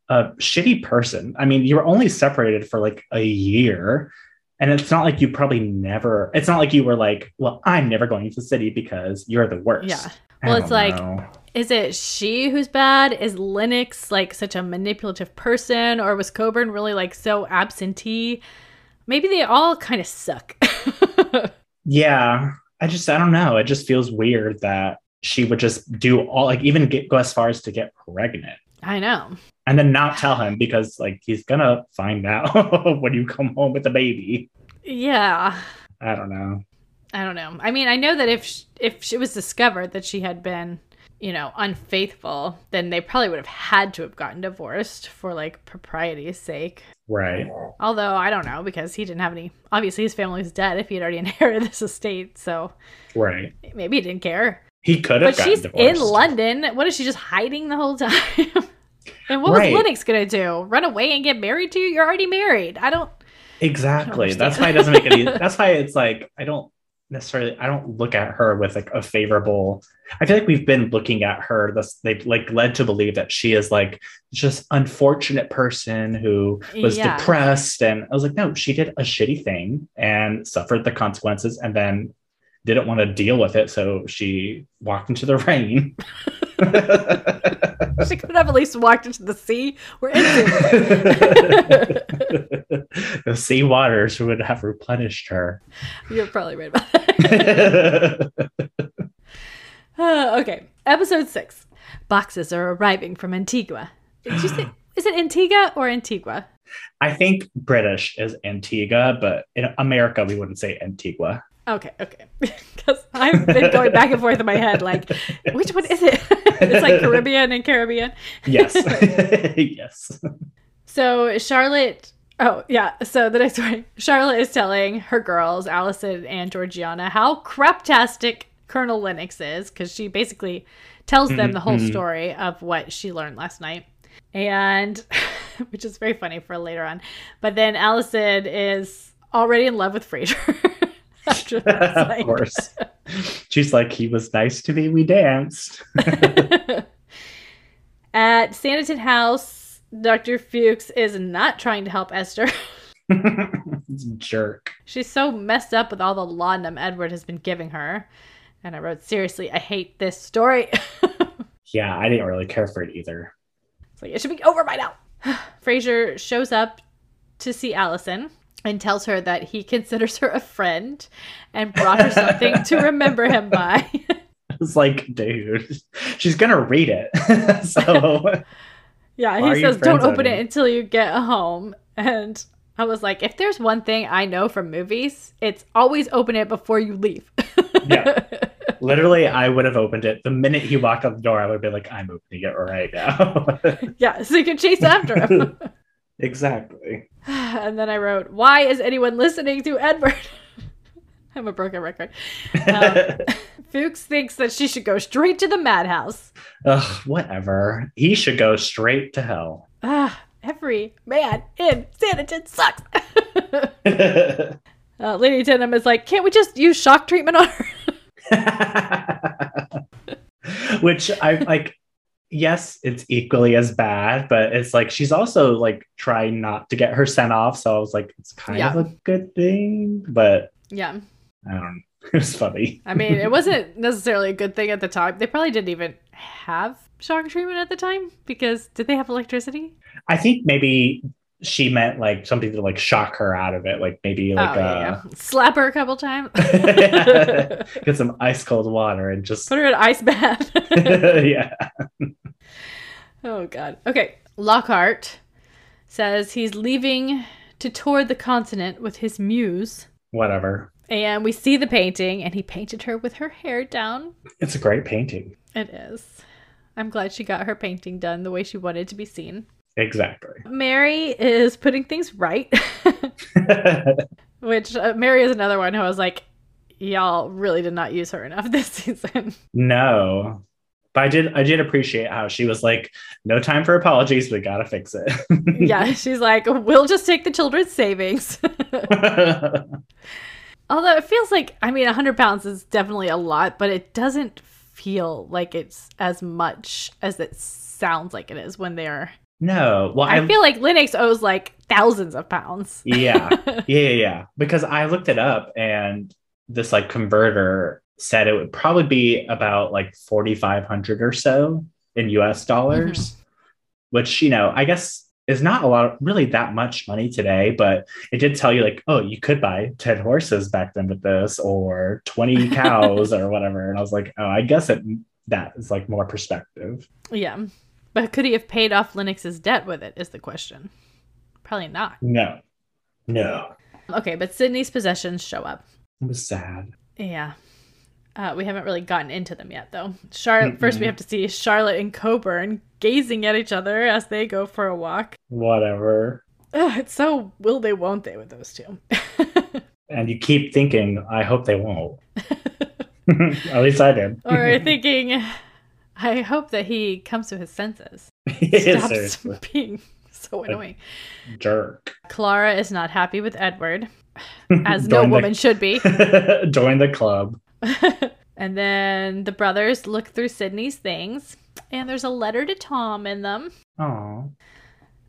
Speaker 2: a shitty person. I mean, you were only separated for like a year. And it's not like you probably never, it's not like you were like, well, I'm never going to the city because you're the worst.
Speaker 1: Yeah. Well, it's like-
Speaker 2: know.
Speaker 1: Is it she who's bad? Is Lennox like such a manipulative person? Or was Colbourne really like so absentee? Maybe they all kind of suck. [laughs]
Speaker 2: Yeah, I just I don't know. It just feels weird that she would just do all like even get go as far as to get pregnant
Speaker 1: I know.
Speaker 2: and then not tell him because like he's gonna find [laughs] out when you come home with the baby.
Speaker 1: Yeah.
Speaker 2: I don't know.
Speaker 1: I don't know. I mean, I know that if sh- if it was discovered that she had been, you know, unfaithful, then they probably would have had to have gotten divorced for like propriety's sake.
Speaker 2: Right.
Speaker 1: Although I don't know because he didn't have any. Obviously, his family's dead if he had already [laughs] inherited this estate, so
Speaker 2: Right.
Speaker 1: maybe he didn't care.
Speaker 2: He could have
Speaker 1: But
Speaker 2: gotten
Speaker 1: she's
Speaker 2: divorced.
Speaker 1: in London. What is she just hiding the whole time? [laughs] and what
Speaker 2: Right.
Speaker 1: was Lennox gonna do? Run away and get married to you? You're already married. I don't.
Speaker 2: Exactly.
Speaker 1: I don't
Speaker 2: That's why it doesn't make any [laughs] that's why it's like I don't necessarily I don't look at her with like a favorable I feel like we've been looking at her this they've like led to believe that she is like just unfortunate person who was
Speaker 1: Yeah.
Speaker 2: depressed and I was like no she did a shitty thing and suffered the consequences and then didn't want to deal with it so she walked into the [laughs] rain
Speaker 1: She could have at least walked into the sea. We're into.
Speaker 2: the sea waters would have replenished her
Speaker 1: You're probably right about that. [laughs] Uh, okay, episode six. Boxes are arriving from Antigua. Did you say? Is it Antigua or Antigua?
Speaker 2: I think British is Antigua, but in America we wouldn't say Antigua.
Speaker 1: Okay, okay. [laughs] Because I've been going back and forth in my head, like, which one is it? [laughs] it's like Caribbean and Caribbean.
Speaker 2: Yes. [laughs] yes.
Speaker 1: So Charlotte. Oh yeah. So the next one, Charlotte is telling her girls, Allison and Georgiana, how craptastic Colonel Lennox is because she basically tells them the whole
Speaker 2: Mhm.
Speaker 1: story of what she learned last night. And which is very funny for later on. But then Allison is already in love with Fraser. After [laughs]
Speaker 2: of course. [laughs] She's like, he was nice to me. We danced. [laughs]
Speaker 1: At Sanditon House, Dr. Fuchs is not trying to help Esther.
Speaker 2: Jerk.
Speaker 1: She's so messed up with all the laudanum Edward has been giving her. And I wrote, seriously, I hate this story.
Speaker 2: Yeah, I didn't really care for it either.
Speaker 1: It's like, it should be over by now. [sighs] Fraser shows up to see Allison and tells her that he considers her a friend and brought her something to remember him by. [laughs]
Speaker 2: It's like, dude, she's gonna read it. [laughs] so
Speaker 1: yeah, he says, don't open it until you get home. And I was like, if there's one thing I know from movies, it's always open it before you leave.
Speaker 2: Yeah. [laughs] literally, I would have opened it the minute he walked out the door. I would be like, I'm opening it right now.
Speaker 1: yeah, so you can chase after him.
Speaker 2: Exactly. [sighs]
Speaker 1: and then I wrote, why is anyone listening to Edward? [laughs] I'm a broken record. Um, [laughs] [laughs] Fuchs thinks that she should go straight to the madhouse.
Speaker 2: Ugh, whatever. He should go straight to hell. [sighs]
Speaker 1: Ah, every man in Sanditon sucks. uh, Lady Denham is like, can't we just use shock treatment on her?
Speaker 2: Which I like. Yes, it's equally as bad, but it's like she's also like trying not to get her sent off. So I was like, it's kind
Speaker 1: Yeah.
Speaker 2: of a good thing, but
Speaker 1: yeah.
Speaker 2: I don't know. [laughs] It was funny.
Speaker 1: I mean, it wasn't necessarily a good thing at the time. They probably didn't even have shock treatment at the time because did they have electricity?
Speaker 2: I think maybe she meant like something to like shock her out of it, like maybe like
Speaker 1: oh,
Speaker 2: uh,
Speaker 1: yeah, yeah. Slap her a couple times. [laughs]
Speaker 2: get some ice cold water and just
Speaker 1: Put her in an ice bath. [laughs]
Speaker 2: yeah.
Speaker 1: Oh god. Okay. Lockhart says he's leaving to tour the continent with his muse.
Speaker 2: Whatever.
Speaker 1: And we see the painting and he painted her with her hair down.
Speaker 2: It's a great painting.
Speaker 1: It is. I'm glad she got her painting done the way she wanted to be seen.
Speaker 2: Exactly.
Speaker 1: Mary is putting things right, [laughs] which uh, Mary is another one who I was like, y'all really did not use her enough this [laughs] season.
Speaker 2: no. But I did I did appreciate how she was like, no time for apologies, we gotta fix it. [laughs]
Speaker 1: yeah, she's like, we'll just take the children's savings. [laughs] Although it feels like, I mean, 100 pounds is definitely a lot, but it doesn't feel like it's as much as it sounds like it is when they're.
Speaker 2: no. Well
Speaker 1: I, feel like Lennox owes like thousands of pounds. [laughs]
Speaker 2: Yeah, yeah, yeah. Because I looked it up and this like converter said it would probably be about like 4500 or so in US dollars, mm-hmm. which, you know, I guess is not a lot, really that much money today, but it did tell you like, oh, you could buy 10 horses back then with this or 20 [laughs] cows or whatever. And I was like, oh, I guess it that is like more perspective.
Speaker 1: yeah. But could he have paid off Lennox's debt with it? Is the question. Probably not.
Speaker 2: No. No.
Speaker 1: Okay, but Sidney's possessions show up.
Speaker 2: It was sad.
Speaker 1: Yeah. Uh, we haven't really gotten into them yet, though. Charlotte. First, we have to see Charlotte and Colbourne gazing at each other as they go for a walk.
Speaker 2: Whatever.
Speaker 1: Ugh, it's so will they, won't they with those two. [laughs]
Speaker 2: And you keep thinking, I hope they won't. [laughs] [laughs] At least I did.
Speaker 1: or thinking, I hope that he comes to his senses.
Speaker 2: Yeah,
Speaker 1: Stops
Speaker 2: seriously.
Speaker 1: being so annoying.
Speaker 2: Jerk.
Speaker 1: Clara is not happy with Edward, as no
Speaker 2: the-
Speaker 1: woman should be.
Speaker 2: Join the club. [laughs]
Speaker 1: and then the brothers look through Sidney's things, and there's a letter to Tom in them.
Speaker 2: Oh.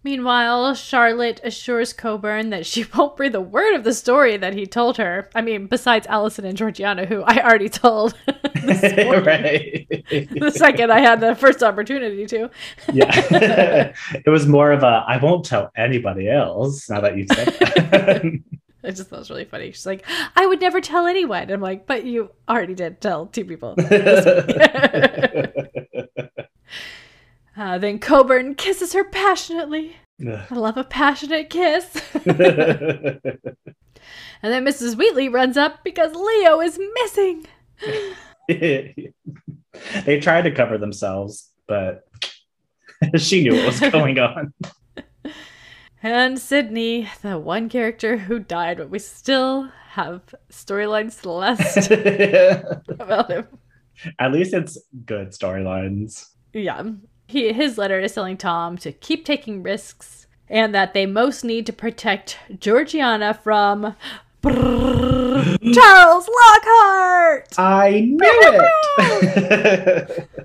Speaker 1: Meanwhile, Charlotte assures Colbourne that she [laughs] won't breathe a word of the story that he told her. I mean, besides Allison and Georgiana, who I already told [laughs]
Speaker 2: right.
Speaker 1: the second I had the first opportunity to.
Speaker 2: yeah. it was more of a I won't tell anybody else now that you've said that.
Speaker 1: I just thought it was really funny. She's like, I would never tell anyone. I'm like, but you already did tell two people. [laughs] [laughs] Uh, then Colbourne kisses her passionately. I love a passionate kiss. [laughs] and then Mrs. Wheatley runs up because Leo is missing.
Speaker 2: they tried to cover themselves, but she knew what was going on.
Speaker 1: And Sidney, the one character who died, but we still have storylines celeste [laughs] about him.
Speaker 2: At least it's good storylines.
Speaker 1: Yeah. He, his letter is telling Tom to keep taking risks and that they most need to protect Georgiana from [gasps] Charles Lockhart.
Speaker 2: I knew it. [laughs]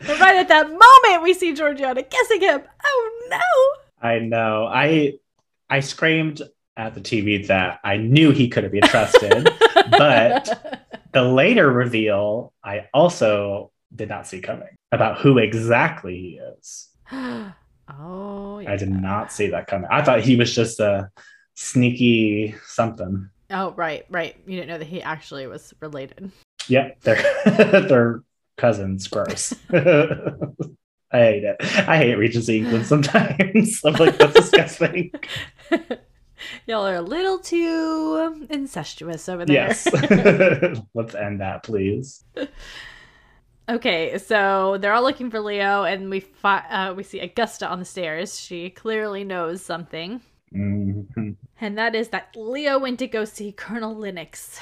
Speaker 1: And right at that moment, we see Georgiana kissing him. Oh no!
Speaker 2: I know. I I screamed at the TV that I knew he couldn't be trusted, [laughs] but the later reveal I also did not see coming about who exactly he is. [gasps]
Speaker 1: oh, yeah.
Speaker 2: I did not see that coming. I thought he was just a sneaky something.
Speaker 1: Oh, right, right. You didn't know that he actually was related.
Speaker 2: Yep, they're [laughs] they're cousins. Gross. [laughs] I hate it. I hate Regency England sometimes. [laughs] I'm like, that's disgusting. [laughs]
Speaker 1: Y'all are a little too incestuous over there.
Speaker 2: Yes. [laughs] Let's end that, please.
Speaker 1: Okay, so they're all looking for Leo, and we fi- uh, we see Augusta on the stairs. She clearly knows something,
Speaker 2: Mhm.
Speaker 1: and that is that Leo went to go see Colonel Lennox,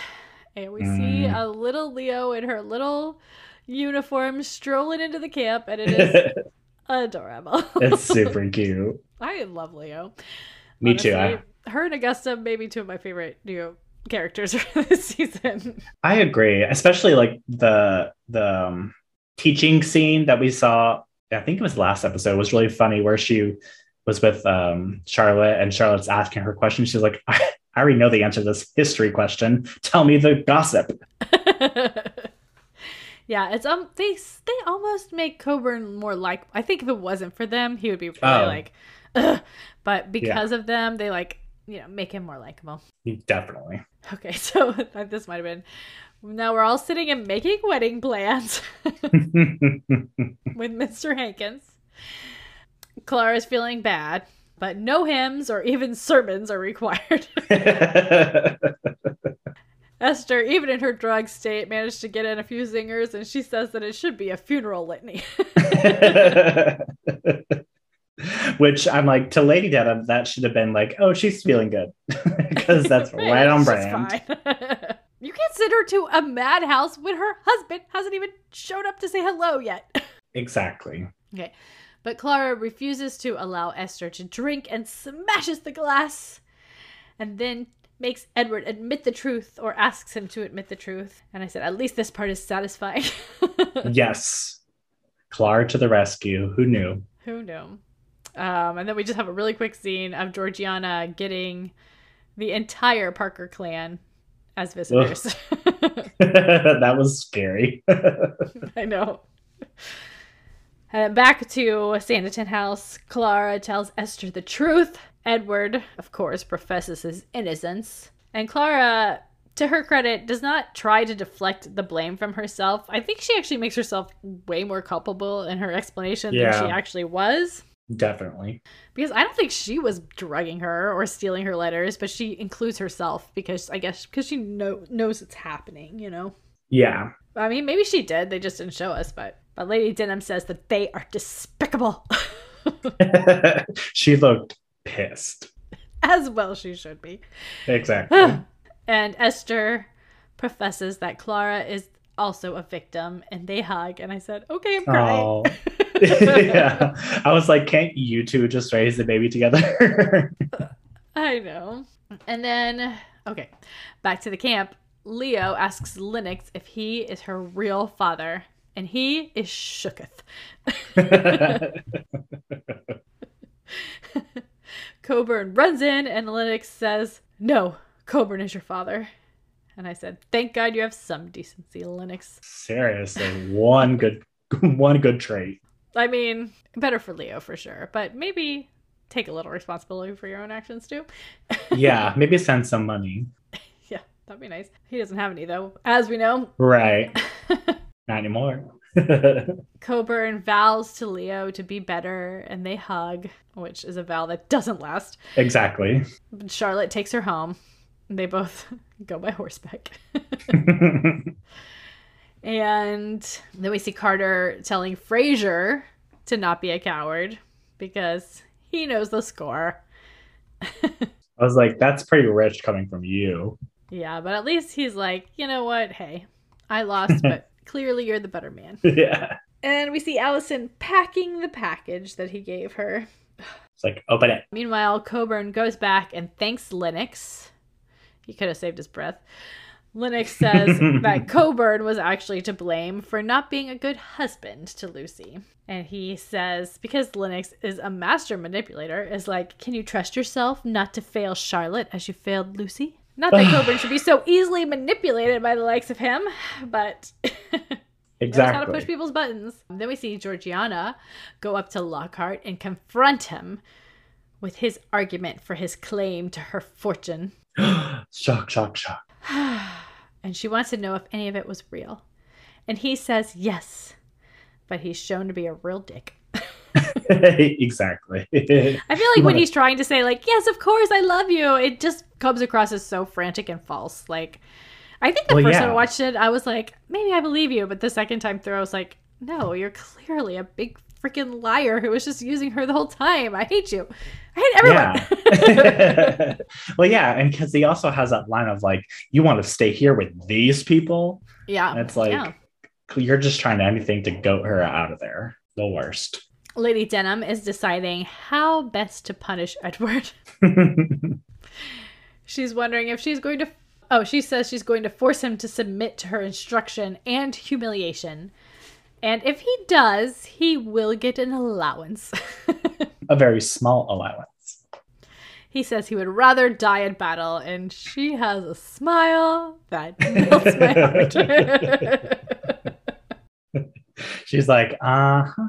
Speaker 1: and we see
Speaker 2: Mm.
Speaker 1: a little Leo in her little uniform strolling into the camp, and it is [laughs] adorable.
Speaker 2: it's super [laughs] cute.
Speaker 1: I love Leo.
Speaker 2: Me too. I,
Speaker 1: Her and Augusta, maybe two of my favorite new characters [laughs] for this season.
Speaker 2: I agree, especially like the the um, teaching scene that we saw. I think it was last episode was really funny, where she was with um, Charlotte and Charlotte's asking her question. She's like, I, "I already know the answer to this history question. Tell me the gossip."
Speaker 1: Yeah, it's um they they almost make Colbourne more like. I think if it wasn't for them, he would be really
Speaker 2: Oh.
Speaker 1: like, Ugh. but because of them, they like you know make him more likable.
Speaker 2: Definitely.
Speaker 1: Okay, [laughs] so this might have been. Now we're all sitting and making wedding plans [laughs] with Mr. Hankins. Clara's feeling bad, but no hymns or even sermons are required. [laughs] Esther, even in her drug state, managed to get in a few zingers, and she says that it should be a funeral litany. [laughs]
Speaker 2: Which I'm like to Lady Dada, that should have been like, oh, she's feeling good [laughs] because that's [laughs] right on brand.
Speaker 1: you can't send her to a madhouse when her husband hasn't even showed up to say hello yet.
Speaker 2: Exactly.
Speaker 1: okay, but Clara refuses to allow Esther to drink and smashes the glass, and then makes Edward admit the truth or asks him to admit the truth. And I said, at least this part is satisfying. [laughs]
Speaker 2: Yes. Clara to the rescue. Who knew?
Speaker 1: Who knew? Um, and then we just have a really quick scene of Georgiana getting the entire Parker clan as visitors. [laughs] [laughs]
Speaker 2: that was scary.
Speaker 1: I know. And back to Sanditon House, Clara tells Esther the truth. Edward, of course, professes his innocence. And Clara, to her credit, does not try to deflect the blame from herself. I think she actually makes herself way more culpable in her explanation
Speaker 2: Yeah.
Speaker 1: than she actually was.
Speaker 2: Definitely.
Speaker 1: Because I don't think she was drugging her or stealing her letters, but she includes herself because I guess because she know, knows it's happening, you know.
Speaker 2: Yeah.
Speaker 1: I mean, maybe she did. They just didn't show us, but but Lady Denham says that they are despicable, [laughs] [laughs]
Speaker 2: she looked pissed.
Speaker 1: as well she should be.
Speaker 2: Exactly. [sighs]
Speaker 1: and Esther professes that Clara is also a victim, and they hug. And I said, "Okay, I'm crying."
Speaker 2: Oh. [laughs] [laughs] yeah. I was like, can't you two just raise the baby together? [laughs]
Speaker 1: I know. And then, okay, back to the camp. Leo asks Lennox if he is her real father, and he is shooketh. Colbourne runs in, and Lennox says, No, Colbourne is your father. And I said, Thank God you have some decency, Lennox.
Speaker 2: Seriously, one good [laughs] one good trait.
Speaker 1: I mean, better for Leo for sure, but maybe take a little responsibility for your own actions too. [laughs]
Speaker 2: Yeah, maybe send some money.
Speaker 1: yeah, that'd be nice. He doesn't have any though, as we know.
Speaker 2: Right. [laughs] Not anymore. [laughs]
Speaker 1: Colbourne vows to Leo to be better, and they hug, which is a vow that doesn't last.
Speaker 2: exactly.
Speaker 1: Charlotte takes her home. They both [laughs] go by horseback. [laughs] and then we see Carter telling Fraser to not be a coward because he knows the score.
Speaker 2: I was like, that's pretty rich coming from you.
Speaker 1: Yeah, but at least he's like, you know what? Hey, I lost, but clearly you're the better man. [laughs]
Speaker 2: yeah.
Speaker 1: And we see Allison packing the package that he gave her.
Speaker 2: It's like, open it.
Speaker 1: Meanwhile, Colbourne goes back and thanks Lennox. He could have saved his breath. Lennox [laughs] says that Colbourne was actually to blame for not being a good husband to Lucy. And he says, because Lennox is a master manipulator, is like, can you trust yourself not to fail Charlotte as you failed Lucy? Not that [sighs] Colbourne should be so easily manipulated by the likes of him, but [laughs]
Speaker 2: Exactly.
Speaker 1: how to push people's buttons. Then we see Georgiana go up to Lockhart and confront him with his argument for his claim to her fortune. [gasps]
Speaker 2: shock, shock, shock. [sighs]
Speaker 1: and she wants to know if any of it was real. And he says yes, but he's shown to be a real dick. [laughs] [laughs]
Speaker 2: exactly. [laughs]
Speaker 1: I feel like when he's trying to say, like, yes, of course, I love you, it just comes across as so frantic and false. Like, I think the
Speaker 2: Well,
Speaker 1: first
Speaker 2: yeah.
Speaker 1: time I watched it, I was like, maybe I believe you. But the second time through, I was like, no, you're clearly a big freaking liar who was just using her the whole time. I hate you. I hate everyone.
Speaker 2: Yeah. [laughs] well, yeah, and because he also has that line of like, you want to stay here with these people.
Speaker 1: yeah.
Speaker 2: And it's like
Speaker 1: yeah.
Speaker 2: you're just trying to anything to goat her out of there. The worst.
Speaker 1: Lady Denham is deciding how best to punish Edward. [laughs] She's wondering if she's going to. Oh, she says she's going to force him to submit to her instruction and humiliation. And if he does, he will get an allowance. [laughs]
Speaker 2: A very small allowance.
Speaker 1: he says he would rather die in battle, and she has a smile that melts my [laughs] heart.
Speaker 2: She's like, uh huh.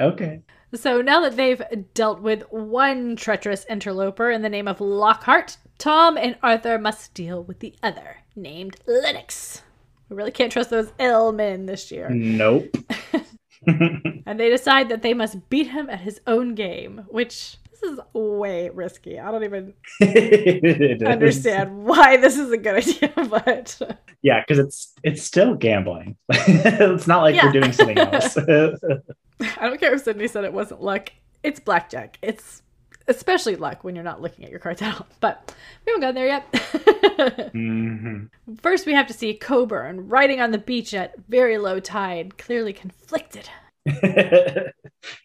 Speaker 2: Okay.
Speaker 1: So now that they've dealt with one treacherous interloper in the name of Lockhart, Tom and Arthur must deal with the other, named Lennox. We really can't trust those ill men this year.
Speaker 2: Nope. [laughs] [laughs]
Speaker 1: And they decide that they must beat him at his own game, which this is way risky. I don't even [laughs] understand why this is a good idea, [laughs] but
Speaker 2: Yeah, because it's it's still gambling. [laughs] it's not like
Speaker 1: Yeah.
Speaker 2: we're doing something else.
Speaker 1: I don't care if Sidney said it wasn't luck. It's blackjack. It's especially luck when you're not looking at your cards at all. But we haven't gotten there yet.
Speaker 2: hmm
Speaker 1: First, we have to see Colbourne riding on the beach at very low tide, clearly conflicted.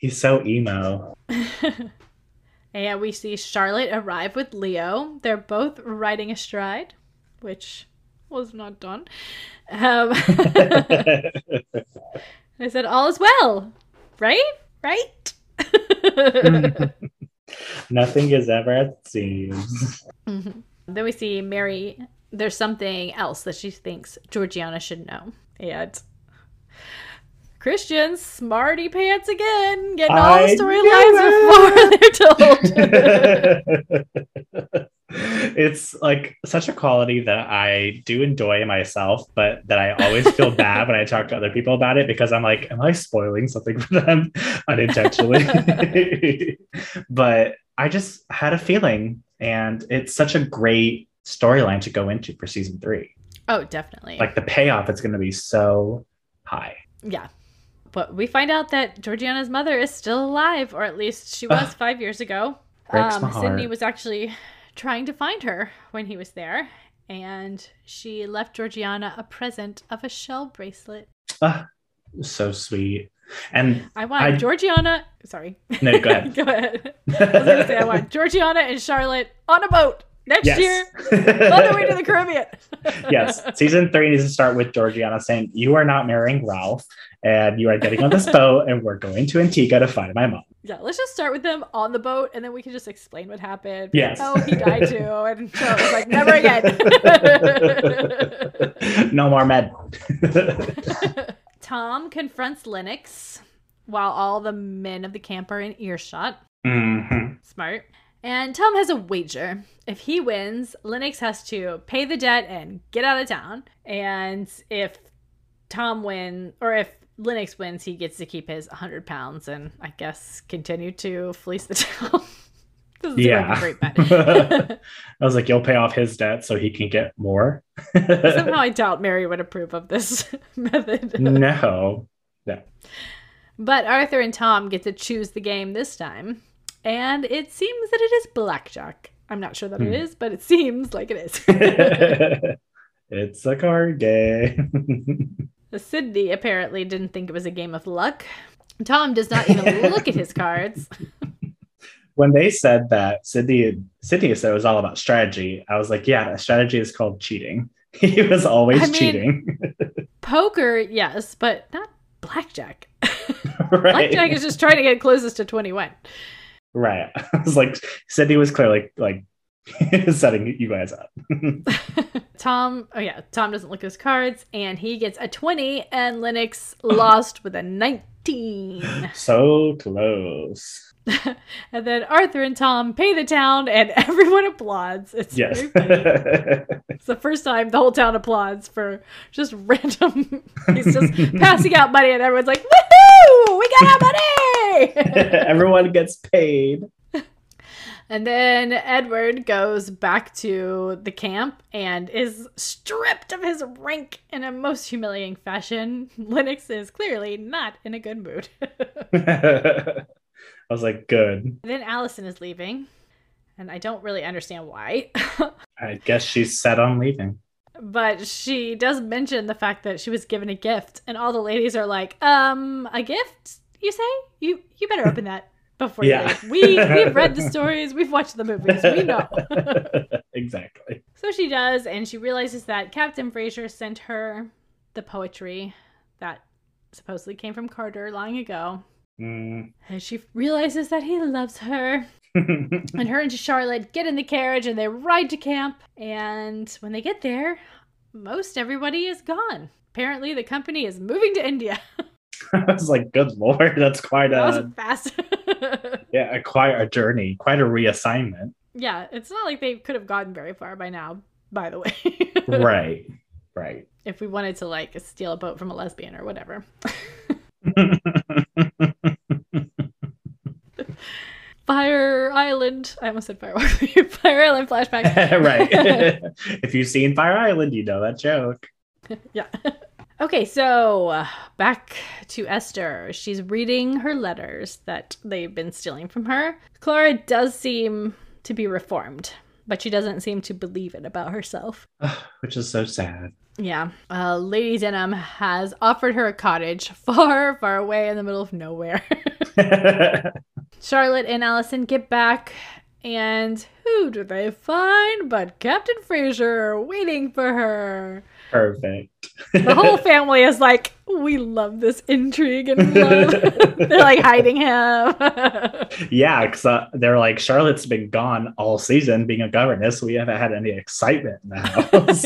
Speaker 2: He's so emo.
Speaker 1: And we see Charlotte arrive with Leo. They're both riding astride, which was not done. Um, [laughs] I said, All is well, right? Right? [laughs]
Speaker 2: Nothing is ever as it seems.
Speaker 1: Mhm. Then we see Mary. There's something else that she thinks Georgiana should know. And Christian, smarty pants again, getting all
Speaker 2: I
Speaker 1: the storylines before [laughs] they're told. [laughs]
Speaker 2: it's like such a quality that I do enjoy myself, but that I always feel bad when I talk to other people about it because I'm like, am I spoiling something for them [laughs] unintentionally? but I just had a feeling, and it's such a great storyline to go into for season three.
Speaker 1: oh, definitely.
Speaker 2: Like the payoff is going to be so high.
Speaker 1: yeah. But we find out that Georgiana's mother is still alive, or at least she was
Speaker 2: Ugh.
Speaker 1: five years ago.
Speaker 2: My Sidney
Speaker 1: was actually trying to find her when he was there, and she left Georgiana a present of a shell bracelet.
Speaker 2: Ah, so sweet. And
Speaker 1: I want
Speaker 2: I-
Speaker 1: Georgiana. Sorry.
Speaker 2: no, go ahead. [laughs]
Speaker 1: Go ahead. I say I want [laughs] Georgiana and Charlotte on a boat next
Speaker 2: yes.
Speaker 1: year on the way to the [laughs] Caribbean.
Speaker 2: yes. Season three needs to start with Georgiana saying, You are not marrying Ralph, and you are getting on this [laughs] boat, and we're going to Antigua to find my mom.
Speaker 1: Yeah, let's just start with them on the boat, and then we can just explain what happened.
Speaker 2: Yes.
Speaker 1: Oh, he died too, and Charlotte was like, never again. [laughs]
Speaker 2: no more med. [laughs]
Speaker 1: Tom confronts Lennox while all the men of the camp are in earshot.
Speaker 2: Mhm.
Speaker 1: Smart. And Tom has a wager. If he wins, Lennox has to pay the debt and get out of town. And if Tom wins, or if Lennox wins, he gets to keep his 100 pounds and I guess continue to fleece the [laughs] town. this is
Speaker 2: Yeah.
Speaker 1: a great bet. [laughs]
Speaker 2: I was like, You'll pay off his debt so he can get more. [laughs]
Speaker 1: Somehow I doubt Mary would approve of this method.
Speaker 2: no. No.
Speaker 1: But Arthur and Tom get to choose the game this time. And it seems that it is blackjack. I'm not sure that
Speaker 2: Hmm.
Speaker 1: it is, but it seems like it is.
Speaker 2: it's a card game.
Speaker 1: Sidney apparently didn't think it was a game of luck. Tom does not even [laughs] look at his cards. [laughs]
Speaker 2: when they said that Sidney Sidney said it was all about strategy, I was like, yeah, strategy is called cheating. [laughs] He was always
Speaker 1: I mean-
Speaker 2: cheating.
Speaker 1: Poker, yes, but not blackjack.
Speaker 2: right.
Speaker 1: Blackjack is just trying to get closest to 21.
Speaker 2: right. I was like, Sidney was clearly like [laughs] setting you guys up. [laughs]
Speaker 1: Tom, oh yeah, Tom doesn't look at his cards and he gets a 20 and Lennox lost with a 19. [laughs]
Speaker 2: so close.
Speaker 1: and then Arthur and Tom pay the town and everyone applauds. It's
Speaker 2: Yes.
Speaker 1: very funny. It's the first time the whole town applauds for just random. He's just passing out money, and everyone's like, "Woohoo! We got our money!"
Speaker 2: Everyone gets paid.
Speaker 1: And then Edward goes back to the camp and is stripped of his rank in a most humiliating fashion. [laughs] Lennox is clearly not in a good mood. [laughs]
Speaker 2: I was like, good.
Speaker 1: then Allison is leaving, and I don't really understand why. [laughs]
Speaker 2: I guess she's set on leaving.
Speaker 1: But she does mention the fact that she was given a gift, and all the ladies are like, "Um, a gift? You say? You you better open that before
Speaker 2: Yeah.
Speaker 1: you leave. We we've read the [laughs] stories, we've watched the movies, we know." [laughs]
Speaker 2: exactly.
Speaker 1: so she does, and she realizes that Captain Fraser sent her the poetry that supposedly came from Carter long ago,
Speaker 2: Mm.
Speaker 1: and she realizes that he loves her. [laughs] And her and Charlotte get in the carriage and they ride to camp. And when they get there, most everybody is gone. Apparently, the company is moving to India.
Speaker 2: I was like, good lord, that's quite
Speaker 1: that
Speaker 2: a
Speaker 1: fast. [laughs]
Speaker 2: yeah, quite a journey, quite a reassignment.
Speaker 1: yeah, it's not like they could have gotten very far by now, by the way. [laughs]
Speaker 2: right, right.
Speaker 1: if we wanted to, like, steal a boat from a lesbian or whatever. [laughs] Fire Island. I almost said Firewalk. Fire Island flashback.
Speaker 2: right. if you've seen Fire Island, you know that joke.
Speaker 1: yeah. Okay, so uh, back to Esther. She's reading her letters that they've been stealing from her. Clara does seem to be reformed, but she doesn't seem to believe it about herself. [sighs]
Speaker 2: Which is so sad.
Speaker 1: Yeah. Uh, Lady Denham has offered her a cottage [laughs] far, far away in the middle of nowhere. [laughs] Charlotte and Allison get back, and who do they find but Captain Fraser waiting for her?
Speaker 2: Perfect.
Speaker 1: The whole [laughs] family is like, we love this intrigue and [laughs] love. [laughs] They're like hiding him.
Speaker 2: yeah, because uh, they're like, Charlotte's been gone all season being a governess. We haven't had any excitement in the house.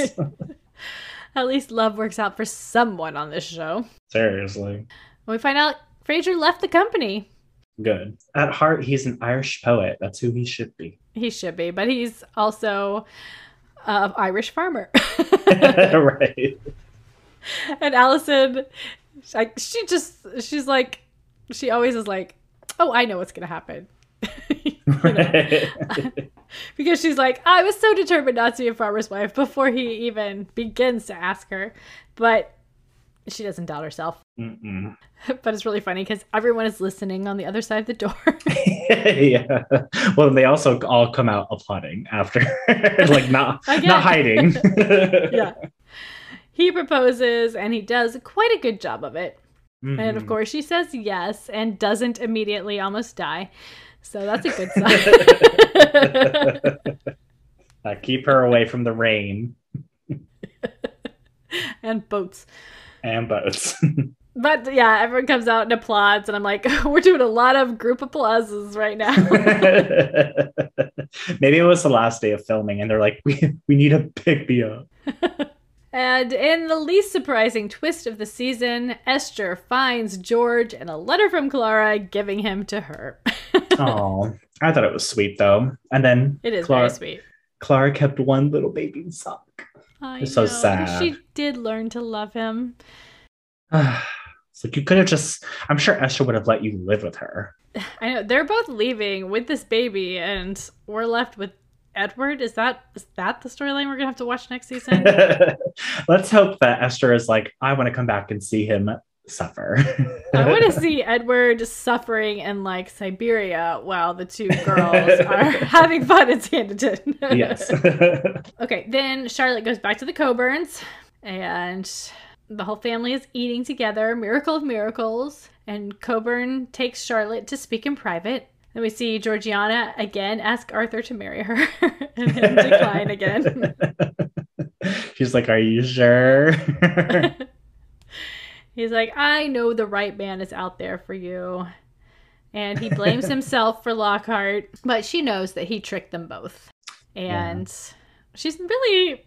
Speaker 1: At least love works out for someone on this show.
Speaker 2: Seriously.
Speaker 1: When we find out Fraser left the company.
Speaker 2: Good. At heart, he's an Irish poet. That's who he should be.
Speaker 1: He should be, but he's also an Irish farmer. [laughs] [laughs]
Speaker 2: right.
Speaker 1: and Allison, like, she just, she's like, she always is like, oh, I know what's going to happen. [laughs] Because she's like, I was so determined not to be a farmer's wife before he even begins to ask her. But she doesn't doubt herself.
Speaker 2: Mm-mm. [laughs]
Speaker 1: but it's really funny because everyone is listening on the other side of the door. [laughs] [laughs]
Speaker 2: yeah. Well, they also all come out applauding after, like not not hiding.
Speaker 1: yeah. He proposes and he does quite a good job of it. And of
Speaker 2: Mhm.
Speaker 1: course, she says yes and doesn't immediately almost die. So that's a good sign.
Speaker 2: Uh, keep her away from the rain
Speaker 1: and boats.
Speaker 2: and boats.
Speaker 1: But yeah, everyone comes out and applauds, and I'm like, [laughs] we're doing a lot of group applauses right now. [laughs]
Speaker 2: Maybe it was the last day of filming, and they're like, "We we need to pick me up." [laughs]
Speaker 1: and in the least surprising twist of the season, Esther finds George and a letter from Clara giving him to her.
Speaker 2: Oh, I thought it was sweet though. And then
Speaker 1: It is
Speaker 2: Clara,
Speaker 1: very sweet.
Speaker 2: Clara kept one little baby sock.
Speaker 1: I
Speaker 2: It's so
Speaker 1: know, and
Speaker 2: sad.
Speaker 1: She did learn to love him. [sighs] [sighs] [sighs]
Speaker 2: like you could have just. I'm sure Esther would have let you live with her.
Speaker 1: I know they're both leaving with this baby, and we're left with Edward. Is that is that the storyline we're gonna have to watch next season? [laughs]
Speaker 2: Let's hope that Esther is like, I want to come back and see him suffer.
Speaker 1: I want to [laughs] see Edward suffering in like Siberia while the two girls are [laughs] having fun in Sanditon.
Speaker 2: yes.
Speaker 1: okay, then Charlotte goes back to the Colbournes and the whole family is eating together. Miracle of miracles. And Colbourne takes Charlotte to speak in private. Then we see Georgiana again ask Arthur to marry her [laughs] and him [laughs] decline again. [laughs]
Speaker 2: She's like, Are you sure?
Speaker 1: He's like, I know the right man is out there for you. And he blames himself for Lockhart, but she knows that he tricked them both. And yeah. she's really,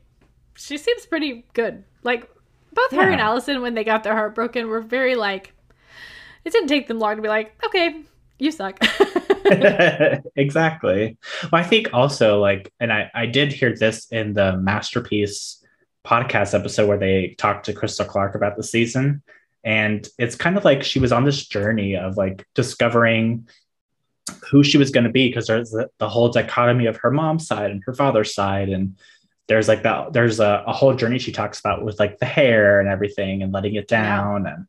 Speaker 1: she seems pretty good. Like, both yeah. her and Allison, when they got their heart broken, were very like, it didn't take them long to be like, okay, you suck. [laughs] [laughs]
Speaker 2: exactly. Well, I think also like, and I, I did hear this in the masterpiece podcast episode where they talked to Crystal Clarke about the season. And it's kind of like she was on this journey of like discovering who she was going to be because there's the, the, whole dichotomy of her mom's side and her father's side. And there's like that, there's a, a whole journey she talks about with like the hair and everything and letting it down. Yeah. And,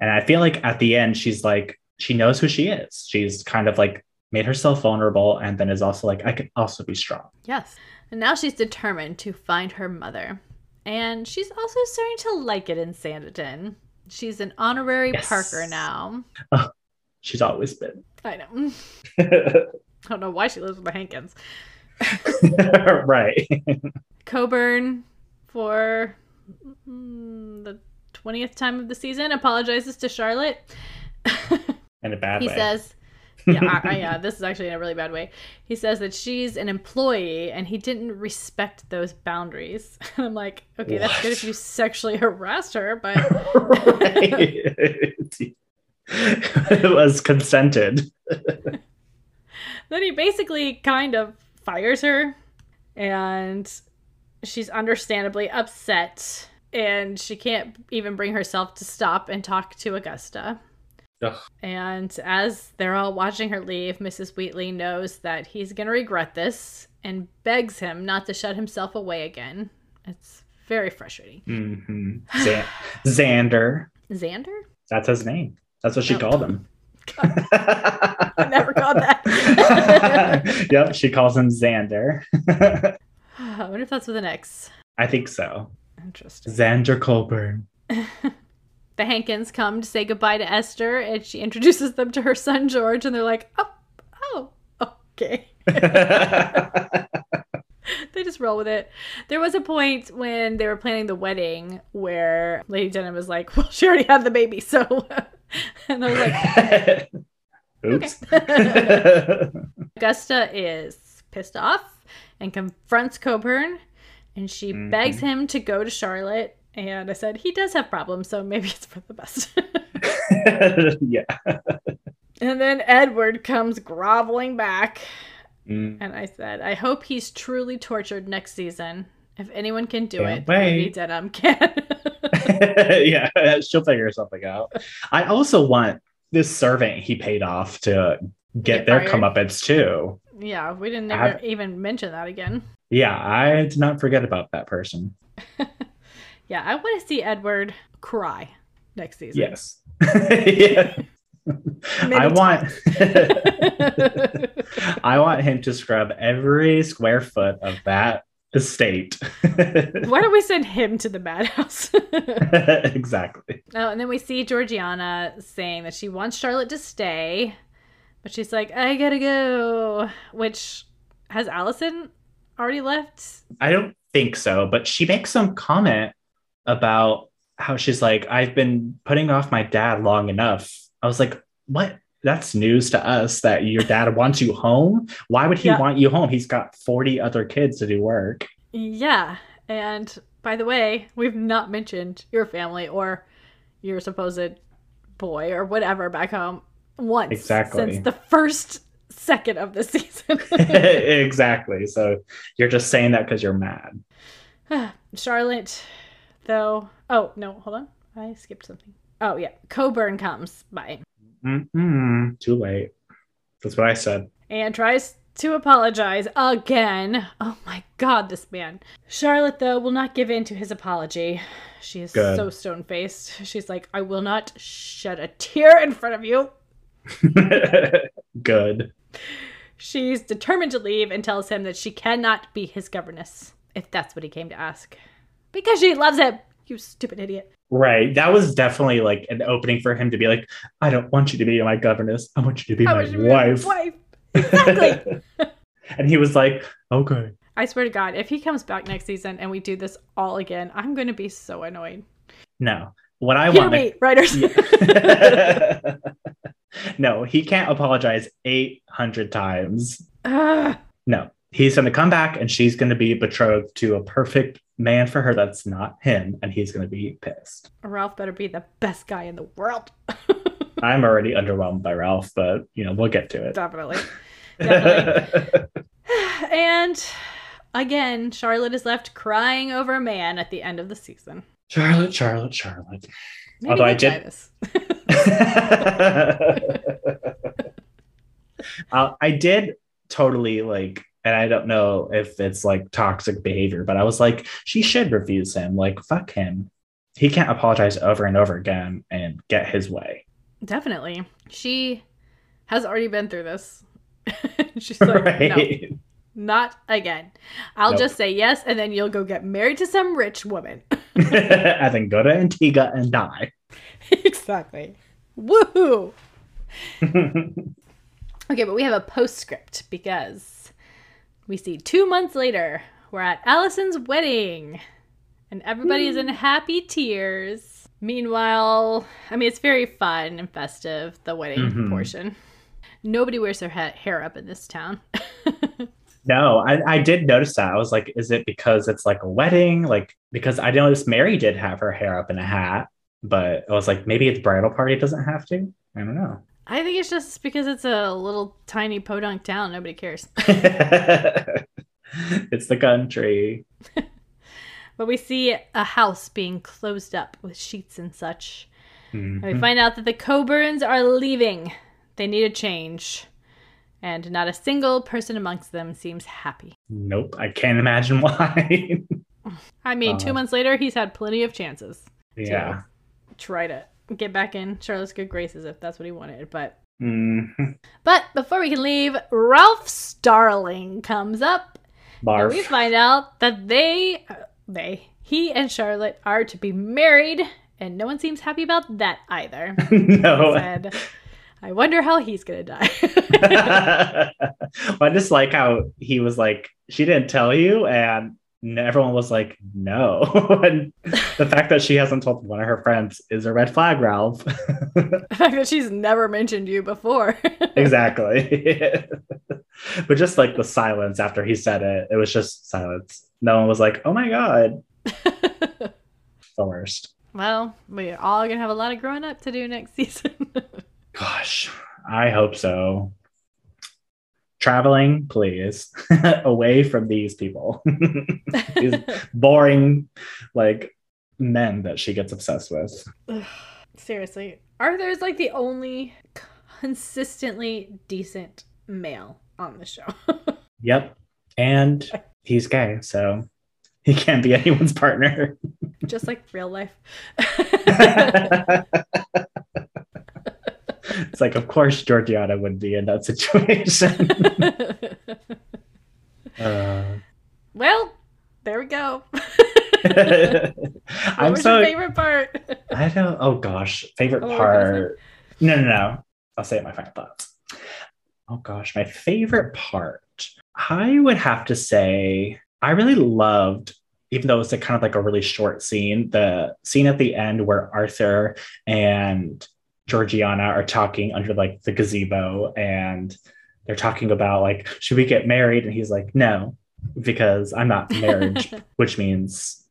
Speaker 2: and I feel like at the end, she's like, she knows who she is. She's kind of like made herself vulnerable and then is also like, I can also be strong.
Speaker 1: Yes. And now she's determined to find her mother. And she's also starting to like it in Sanditon. She's an honorary yes. Parker now.
Speaker 2: Oh, she's always been.
Speaker 1: I know. [laughs] I don't know why she lives with the Hankins. [laughs]
Speaker 2: right.
Speaker 1: Colbourne, for mm, the 20th time of the season, apologizes to Charlotte.
Speaker 2: In a bad
Speaker 1: he
Speaker 2: way.
Speaker 1: He says, yeah, I, I, yeah, this is actually in a really bad way. He says that she's an employee and he didn't respect those boundaries. [laughs] And I'm like, okay, what? that's good if you sexually harassed her, but [laughs]
Speaker 2: it was consented.
Speaker 1: then he basically kind of fires her, and she's understandably upset, and she can't even bring herself to stop and talk to Augusta. Ugh. And as they're all watching her leave, Mrs. Wheatley knows that he's going to regret this and begs him not to shut himself away again. It's very frustrating.
Speaker 2: Mm-hmm. [laughs] Xander.
Speaker 1: Xander?
Speaker 2: That's his name. That's what she oh. called him.
Speaker 1: I never got that. [laughs]
Speaker 2: yep, she calls him Xander. [sighs]
Speaker 1: I wonder if that's with an X.
Speaker 2: I think so.
Speaker 1: Interesting.
Speaker 2: Xander Colbourne [laughs]
Speaker 1: the Hankins come to say goodbye to Esther, and she introduces them to her son George, and they're like, "Oh, oh, okay." [laughs] they just roll with it. There was a point when they were planning the wedding where Lady Denham was like, "Well, she already had the baby, so," [laughs] and I was like, [laughs] "Oops." [laughs] Augusta is pissed off and confronts Colbourne, and she mm-hmm. begs him to go to Charlotte and I said, he does have problems, so maybe it's for the best.
Speaker 2: yeah.
Speaker 1: And then Edward comes groveling back.
Speaker 2: Mm.
Speaker 1: And I said, I hope he's truly tortured next season. If anyone can do
Speaker 2: Can't
Speaker 1: it,
Speaker 2: wait.
Speaker 1: maybe Denham can. [laughs]
Speaker 2: yeah, [laughs] she'll figure something out. I also want this servant he paid off to get, get their comeuppance too.
Speaker 1: Yeah, we didn't ever even mention that again.
Speaker 2: Yeah, I did not forget about that person. [laughs]
Speaker 1: Yeah, I want to see Edward cry next season.
Speaker 2: Yes. yeah. I want I want him to scrub every square foot of that estate. [laughs]
Speaker 1: Why don't we send him to the madhouse? [laughs]
Speaker 2: exactly.
Speaker 1: Oh, and then we see Georgiana saying that she wants Charlotte to stay, but she's like, I gotta go. Which has Allison already left?
Speaker 2: I don't think so, but she makes some comment about how she's like, I've been putting off my dad long enough. I was like, what? That's news to us that your dad wants you home. Why would he yeah. want you home? He's got 40 other kids to do work.
Speaker 1: Yeah. And by the way, we've not mentioned your family or your supposed boy or whatever back home once.
Speaker 2: Exactly.
Speaker 1: Since the first second of the [laughs] season. [laughs] [laughs]
Speaker 2: exactly. So you're just saying that because you're mad. [sighs]
Speaker 1: Charlotte though. Oh no, hold on, I skipped something. Oh yeah, Colbourne comes by.
Speaker 2: Mm-hmm. Too late. That's what I said.
Speaker 1: And tries to apologize again. Oh my god, this man. Charlotte, though, will not give in to his apology. She is
Speaker 2: Good.
Speaker 1: so stone faced. She's like, I will not shed a tear in front of you. [laughs]
Speaker 2: Good.
Speaker 1: She's determined to leave and tells him that she cannot be his governess, if that's what he came to ask. Because she loves him, you stupid idiot.
Speaker 2: Right. That was definitely like an opening for him to be like, I don't want you to be my governess. I want you to be my
Speaker 1: want be my
Speaker 2: wife.
Speaker 1: wife. Exactly. [laughs]
Speaker 2: and he was like, okay.
Speaker 1: I swear to God, if he comes back next season and we do this all again, I'm going to be so annoyed.
Speaker 2: No. What I
Speaker 1: Hear
Speaker 2: want
Speaker 1: me, writers. [laughs]
Speaker 2: no, he can't apologize 800 times. [laughs]
Speaker 1: Ugh.
Speaker 2: No, he's going to come back and she's going to be betrothed to a perfect man for her that's not him. And he's going to be pissed.
Speaker 1: Ralph better be the best guy in the world. [laughs]
Speaker 2: I'm already underwhelmed by Ralph, but you know, we'll get to it.
Speaker 1: Definitely. Definitely. [laughs] [sighs] and again, Charlotte is left crying over a man at the end of the season.
Speaker 2: Charlotte, Charlotte, Charlotte.
Speaker 1: Maybe
Speaker 2: Although I did-
Speaker 1: this.
Speaker 2: uh, [laughs] I did totally like, and I don't know if it's like toxic behavior, but I was like, she should refuse him. Like, fuck him. He can't apologize over and over again and get his way.
Speaker 1: Definitely. She has already been through this. [laughs] She's [laughs] like, no, not again. I'll
Speaker 2: Nope.
Speaker 1: just say yes, and then you'll go get married to some rich woman. [laughs]
Speaker 2: and then go to Antigua and die.
Speaker 1: exactly. Woohoo! Okay, but we have a postscript because we see two months later, we're at Allison's wedding and everybody is in happy tears. Meanwhile, I mean, it's very fun and festive, the wedding
Speaker 2: Mhm.
Speaker 1: portion. Nobody wears their ha- hair up in this town. [laughs]
Speaker 2: No, I, I did notice that. I was like, is it because it's like a wedding? Like, because I noticed Mary did have her hair up in a hat, but I was like, maybe its bridal party doesn't have to. I don't know.
Speaker 1: I think it's just because it's a little tiny podunk town. Nobody cares. [laughs]
Speaker 2: it's the country. [laughs]
Speaker 1: But we see a house being closed up with sheets and such. And we
Speaker 2: Mhm.
Speaker 1: find out that the Colbournes are leaving. They need a change. And not a single person amongst them seems happy.
Speaker 2: Nope, I can't imagine [laughs] why.
Speaker 1: I mean, two
Speaker 2: Uh.
Speaker 1: months later, he's had plenty of chances
Speaker 2: yeah.
Speaker 1: to try to get back in Charlotte's good graces if that's what he wanted. But
Speaker 2: Mhm.
Speaker 1: but before we can leave, Ralph Starling comes up, and we find out that they they he and Charlotte are to be married, and no one seems happy about that either. [laughs]
Speaker 2: no.
Speaker 1: Said, I wonder how he's gonna die. [laughs]
Speaker 2: I just like how he was like, she didn't tell you, and everyone was like, no. [laughs] and the fact that she hasn't told one of her friends is a red flag, Ralph. [laughs]
Speaker 1: the fact that she's never mentioned you before. [laughs]
Speaker 2: exactly. but just like the silence after he said it, it was just silence. No one was like, oh my God, the worst.
Speaker 1: well, we're all gonna have a lot of growing up to do next season.
Speaker 2: Gosh, I hope so. Traveling, please, [laughs] away from these people. [laughs] these [laughs] boring, like men that she gets obsessed with.
Speaker 1: Seriously, Arthur is like the only consistently decent male on the show.
Speaker 2: Yep. And he's gay, so he can't be anyone's partner.
Speaker 1: Just like real life.
Speaker 2: It's like, of course, Georgiana would be in that situation. [laughs] Uh,
Speaker 1: well, there we go. [laughs]
Speaker 2: I'm
Speaker 1: what was
Speaker 2: so
Speaker 1: your favorite part?
Speaker 2: I don't. Oh gosh, favorite
Speaker 1: Oh,
Speaker 2: part. No, no, no. I'll say it my final thoughts. Oh gosh, my favorite part. I would have to say I really loved, even though it's a kind of like a really short scene, the scene at the end where Arthur and Georgiana are talking under like the gazebo and they're talking about like, should we get married? And he's like, no, because I'm not [laughs] marriage, which means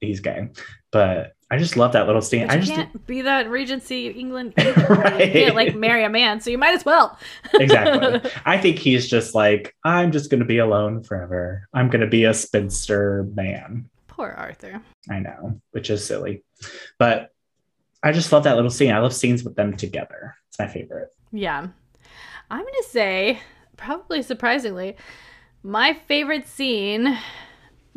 Speaker 2: he's gay. But I just love that little scene. I just
Speaker 1: can't be that Regency England. [laughs]
Speaker 2: Right.
Speaker 1: You can't like marry a man, so you might as well. [laughs]
Speaker 2: exactly. I think he's just like, I'm just going to be alone forever. I'm going to be a spinster man.
Speaker 1: Poor Arthur.
Speaker 2: I know, which is silly. But I just love that little scene. I love scenes with them together. It's my favorite.
Speaker 1: Yeah. I'm going to say probably surprisingly, my favorite scene,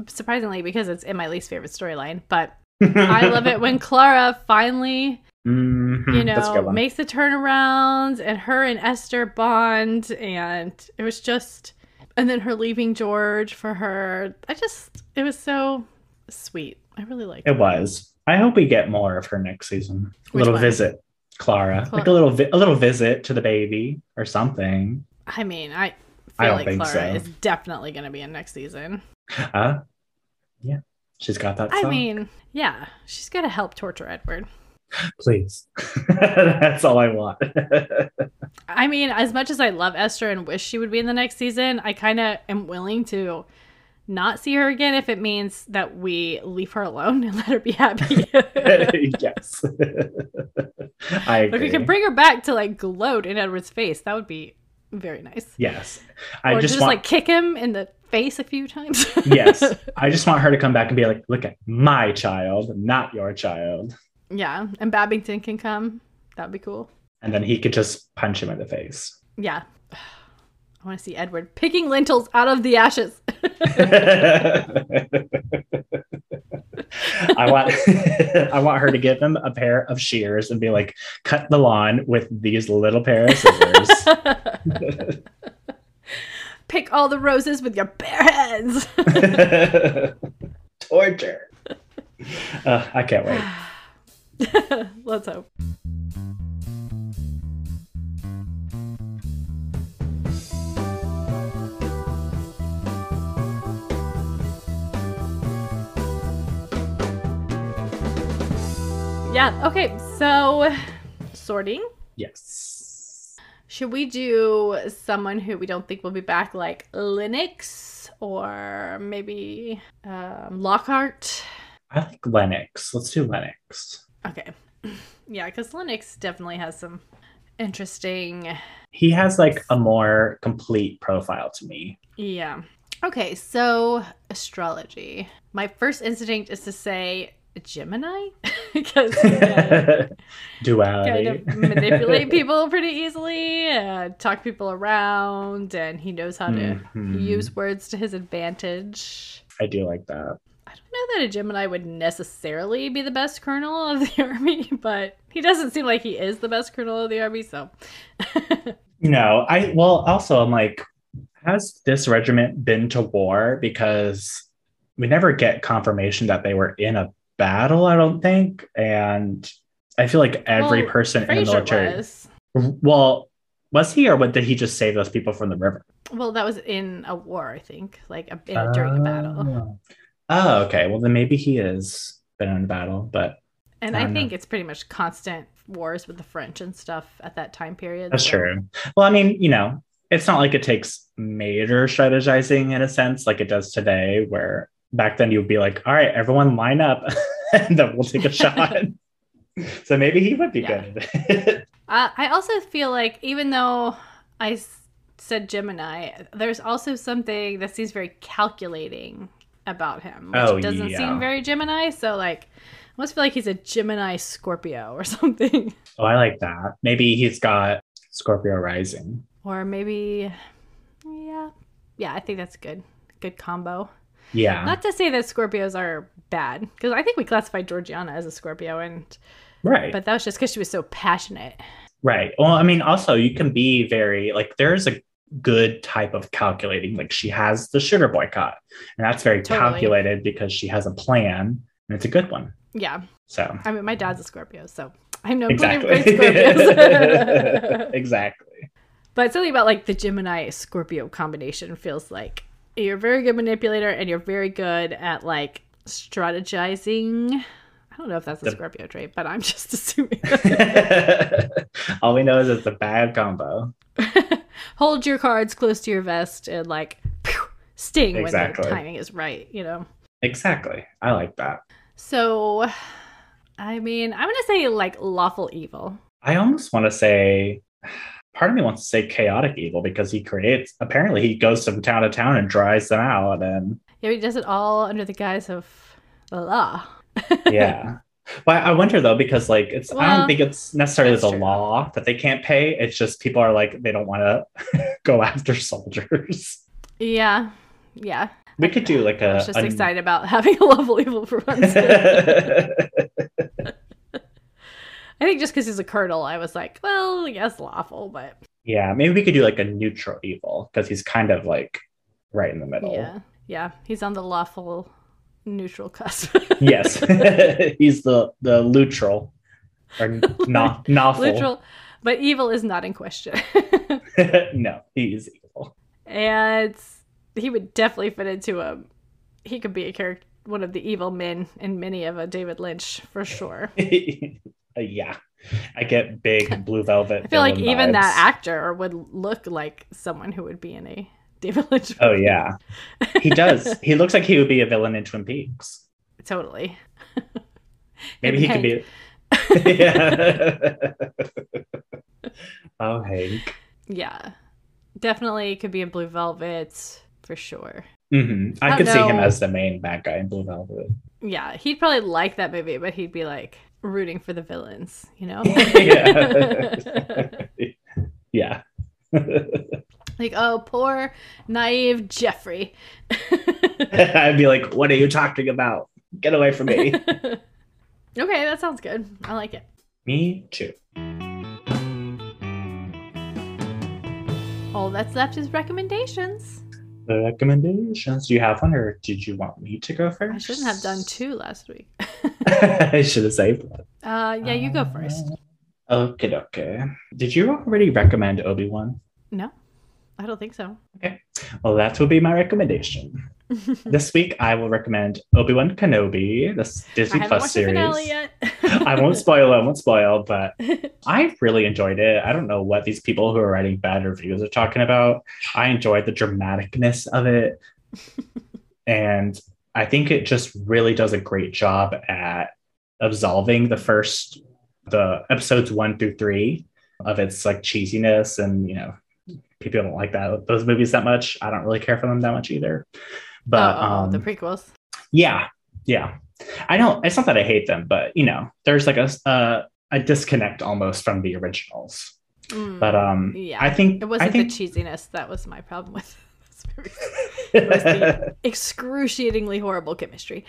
Speaker 1: surprisingly because it's in my least favorite storyline, but I love it when [laughs] Clara finally,
Speaker 2: Mhm,
Speaker 1: you know, makes the turnaround and her and Esther bond and it was just and then her leaving George for her. I just it was so sweet. I really liked it.
Speaker 2: It was. I hope we get more of her next season. A little
Speaker 1: one?
Speaker 2: visit, Clara,
Speaker 1: Cla-
Speaker 2: like a little vi- a little visit to the baby or something.
Speaker 1: I mean, I
Speaker 2: I
Speaker 1: feel
Speaker 2: don't
Speaker 1: like
Speaker 2: think
Speaker 1: Clara
Speaker 2: so.
Speaker 1: is definitely going to be in next season.
Speaker 2: Uh, yeah, she's got that.
Speaker 1: I mean, yeah, she's got to help torture Edward. [laughs]
Speaker 2: please. [laughs] That's all I want. [laughs]
Speaker 1: I mean, as much as I love Esther and wish she would be in the next season, I kind of am willing to not see her again if it means that we leave her alone and [laughs] let her be happy. [laughs]
Speaker 2: yes, [laughs] I
Speaker 1: if
Speaker 2: agree.
Speaker 1: we can bring her back to like gloat in Edward's face, that would be very nice.
Speaker 2: yes, I
Speaker 1: or
Speaker 2: just,
Speaker 1: just,
Speaker 2: want.
Speaker 1: like kick him in the face a few times.
Speaker 2: yes, I just want her to come back and be like, "Look at my child, not your child,"
Speaker 1: yeah, and Babington can come. That'd be cool.
Speaker 2: and then he could just punch him in the face.
Speaker 1: Yeah. I want to see Edward picking lentils out of the ashes. [laughs]
Speaker 2: I want [laughs] I want her to give him a pair of shears and be like, cut the lawn with these little pair of scissors. [laughs]
Speaker 1: Pick all the roses with your bare hands.
Speaker 2: Torture. Uh, I can't wait. [sighs]
Speaker 1: Let's hope. Yeah, okay, so sorting.
Speaker 2: Yes.
Speaker 1: Should we do someone who we don't think will be back, like Lennox or maybe um, Lockhart?
Speaker 2: I like Lennox. Let's do Lennox.
Speaker 1: Okay. [laughs] Yeah, because Lennox definitely has some interesting.
Speaker 2: He has like a more complete profile to me.
Speaker 1: Yeah. Okay, so astrology. My first instinct is to say Gemini [laughs] [laughs] because kind
Speaker 2: Duality.
Speaker 1: of manipulate people pretty easily, uh, talk people around, and he knows how to
Speaker 2: Mhm.
Speaker 1: use words to his advantage.
Speaker 2: I do like that.
Speaker 1: I don't know that a Gemini would necessarily be the best colonel of the [laughs] army, but he doesn't seem like he is the best colonel of the army, so.
Speaker 2: No, I well also I'm like, has this regiment been to war? Because we never get confirmation that they were in a battle, I don't think. And I feel like every
Speaker 1: Well,
Speaker 2: person in the
Speaker 1: Fraser
Speaker 2: military
Speaker 1: was.
Speaker 2: well, was he or what did he just save those people from the river?
Speaker 1: Well, that was in a war, I think, like a, in a, during a battle.
Speaker 2: Oh. Oh, okay. Well then maybe he has been in a battle, but
Speaker 1: And
Speaker 2: I
Speaker 1: I think it's pretty much constant wars with the French and stuff at that time period.
Speaker 2: That's
Speaker 1: so-
Speaker 2: true. Well, I mean, you know, it's not like it takes major strategizing in a sense like it does today, where back then you would be like, all right, everyone line up [laughs] and then we'll take a [laughs] shot. so maybe he would be
Speaker 1: Yeah.
Speaker 2: good at [laughs] it.
Speaker 1: Uh, I also feel like even though I s- said Gemini, there's also something that seems very calculating about him, which
Speaker 2: Oh,
Speaker 1: doesn't
Speaker 2: yeah.
Speaker 1: seem very Gemini. So like, I almost feel like he's a Gemini Scorpio or something,
Speaker 2: oh, I like that. Maybe he's got Scorpio rising.
Speaker 1: or maybe, yeah, yeah. I think that's good, good combo.
Speaker 2: Yeah.
Speaker 1: Not to say that Scorpios are bad, because I think we classified Georgiana as a Scorpio, and
Speaker 2: right.
Speaker 1: but that was just because she was so passionate.
Speaker 2: right. Well, I mean, also you can be very like there's a good type of calculating. Like she has the sugar boycott. And that's very
Speaker 1: Totally.
Speaker 2: calculated because she has a plan and it's a good one.
Speaker 1: Yeah,
Speaker 2: So
Speaker 1: I mean, my dad's a Scorpio, so I know
Speaker 2: exactly.
Speaker 1: plenty of great Scorpios. [laughs]
Speaker 2: exactly.
Speaker 1: but something about like the Gemini Scorpio combination feels like you're a very good manipulator and you're very good at like strategizing. I don't know if that's a
Speaker 2: The-
Speaker 1: Scorpio trait, but I'm [laughs] just assuming. [laughs]
Speaker 2: All we know is it's a bad combo. [laughs]
Speaker 1: Hold your cards close to your vest and like pew, sting
Speaker 2: Exactly.
Speaker 1: when the timing is right, you know.
Speaker 2: Exactly. I like that.
Speaker 1: So, I mean, I'm gonna say like lawful evil.
Speaker 2: I almost want to say, part of me wants to say chaotic evil because he creates, apparently, he goes from town to town and dries them out. And
Speaker 1: Yeah, he does it all under the guise of the law. [laughs]
Speaker 2: yeah. But I wonder though, because like it's I don't think it's necessarily the
Speaker 1: true.
Speaker 2: law that they can't pay. It's just people are like they don't want to [laughs] go after soldiers.
Speaker 1: Yeah. Yeah.
Speaker 2: We could do like
Speaker 1: I
Speaker 2: a.
Speaker 1: was just
Speaker 2: a-
Speaker 1: excited about [laughs] having a level evil for once. I think just because he's a colonel, I was like, well, yes, lawful, but
Speaker 2: yeah, maybe we could do like a neutral evil because he's kind of like right in the middle.
Speaker 1: yeah. Yeah. He's on the lawful neutral cusp. [laughs]
Speaker 2: Yes, [laughs] he's the the neutral or not [laughs] nawful.
Speaker 1: Literal. But evil is not in question.
Speaker 2: no, he's evil.
Speaker 1: and he would definitely fit into a he could be a character one of the evil men in many of a David Lynch for sure.
Speaker 2: Uh, yeah, I get big [laughs] blue velvet.
Speaker 1: I feel like even that actor would look like someone who would be in a David Lynch.
Speaker 2: Oh yeah, he does. [laughs] he looks like he would be a villain in Twin Peaks.
Speaker 1: totally. [laughs]
Speaker 2: Maybe he
Speaker 1: and
Speaker 2: could be. yeah. oh, Hank.
Speaker 1: Yeah, definitely could be in Blue Velvet for sure.
Speaker 2: hmm I,
Speaker 1: I
Speaker 2: could see him as the main bad guy in Blue Velvet.
Speaker 1: Yeah, he'd probably like that movie, but he'd be like rooting for the villains, you know? [laughs]
Speaker 2: yeah. [laughs] yeah. [laughs]
Speaker 1: like, oh, poor naive Jeffrey.
Speaker 2: I'd be like, "What are you talking about? Get away from me."
Speaker 1: okay, that sounds good. I like it.
Speaker 2: me too.
Speaker 1: All that's left is recommendations.
Speaker 2: The recommendations. Do you have one, or did you want me to go first?
Speaker 1: I shouldn't have done two last week. [laughs] [laughs]
Speaker 2: I should have saved one.
Speaker 1: Uh, yeah, you go first.
Speaker 2: Okay, okay. Did you already recommend Obi Wan?
Speaker 1: No, I don't think so.
Speaker 2: Okay, well, that will be my recommendation. [laughs] this week, I will recommend Obi Wan Kenobi, this
Speaker 1: I
Speaker 2: Disney
Speaker 1: haven't
Speaker 2: Plus series.
Speaker 1: yet.
Speaker 2: I won't [laughs] spoil. It, I won't spoil, but [laughs] I really enjoyed it. I don't know what these people who are writing bad reviews are talking about. I enjoyed the dramaticness of it. and I think it just really does a great job at absolving the first, the episodes one through three of its like cheesiness. And, you know, people don't like that, those movies that much. I don't really care for them that much either. But,
Speaker 1: oh,
Speaker 2: um,
Speaker 1: the prequels.
Speaker 2: yeah, yeah. I don't. It's not that I hate them, but you know, there's like a uh, a disconnect almost from the originals.
Speaker 1: Mm,
Speaker 2: But um,
Speaker 1: yeah,
Speaker 2: I think
Speaker 1: it wasn't
Speaker 2: I think
Speaker 1: the cheesiness that was my problem with [laughs] this movie. [laughs] It was the excruciatingly horrible chemistry.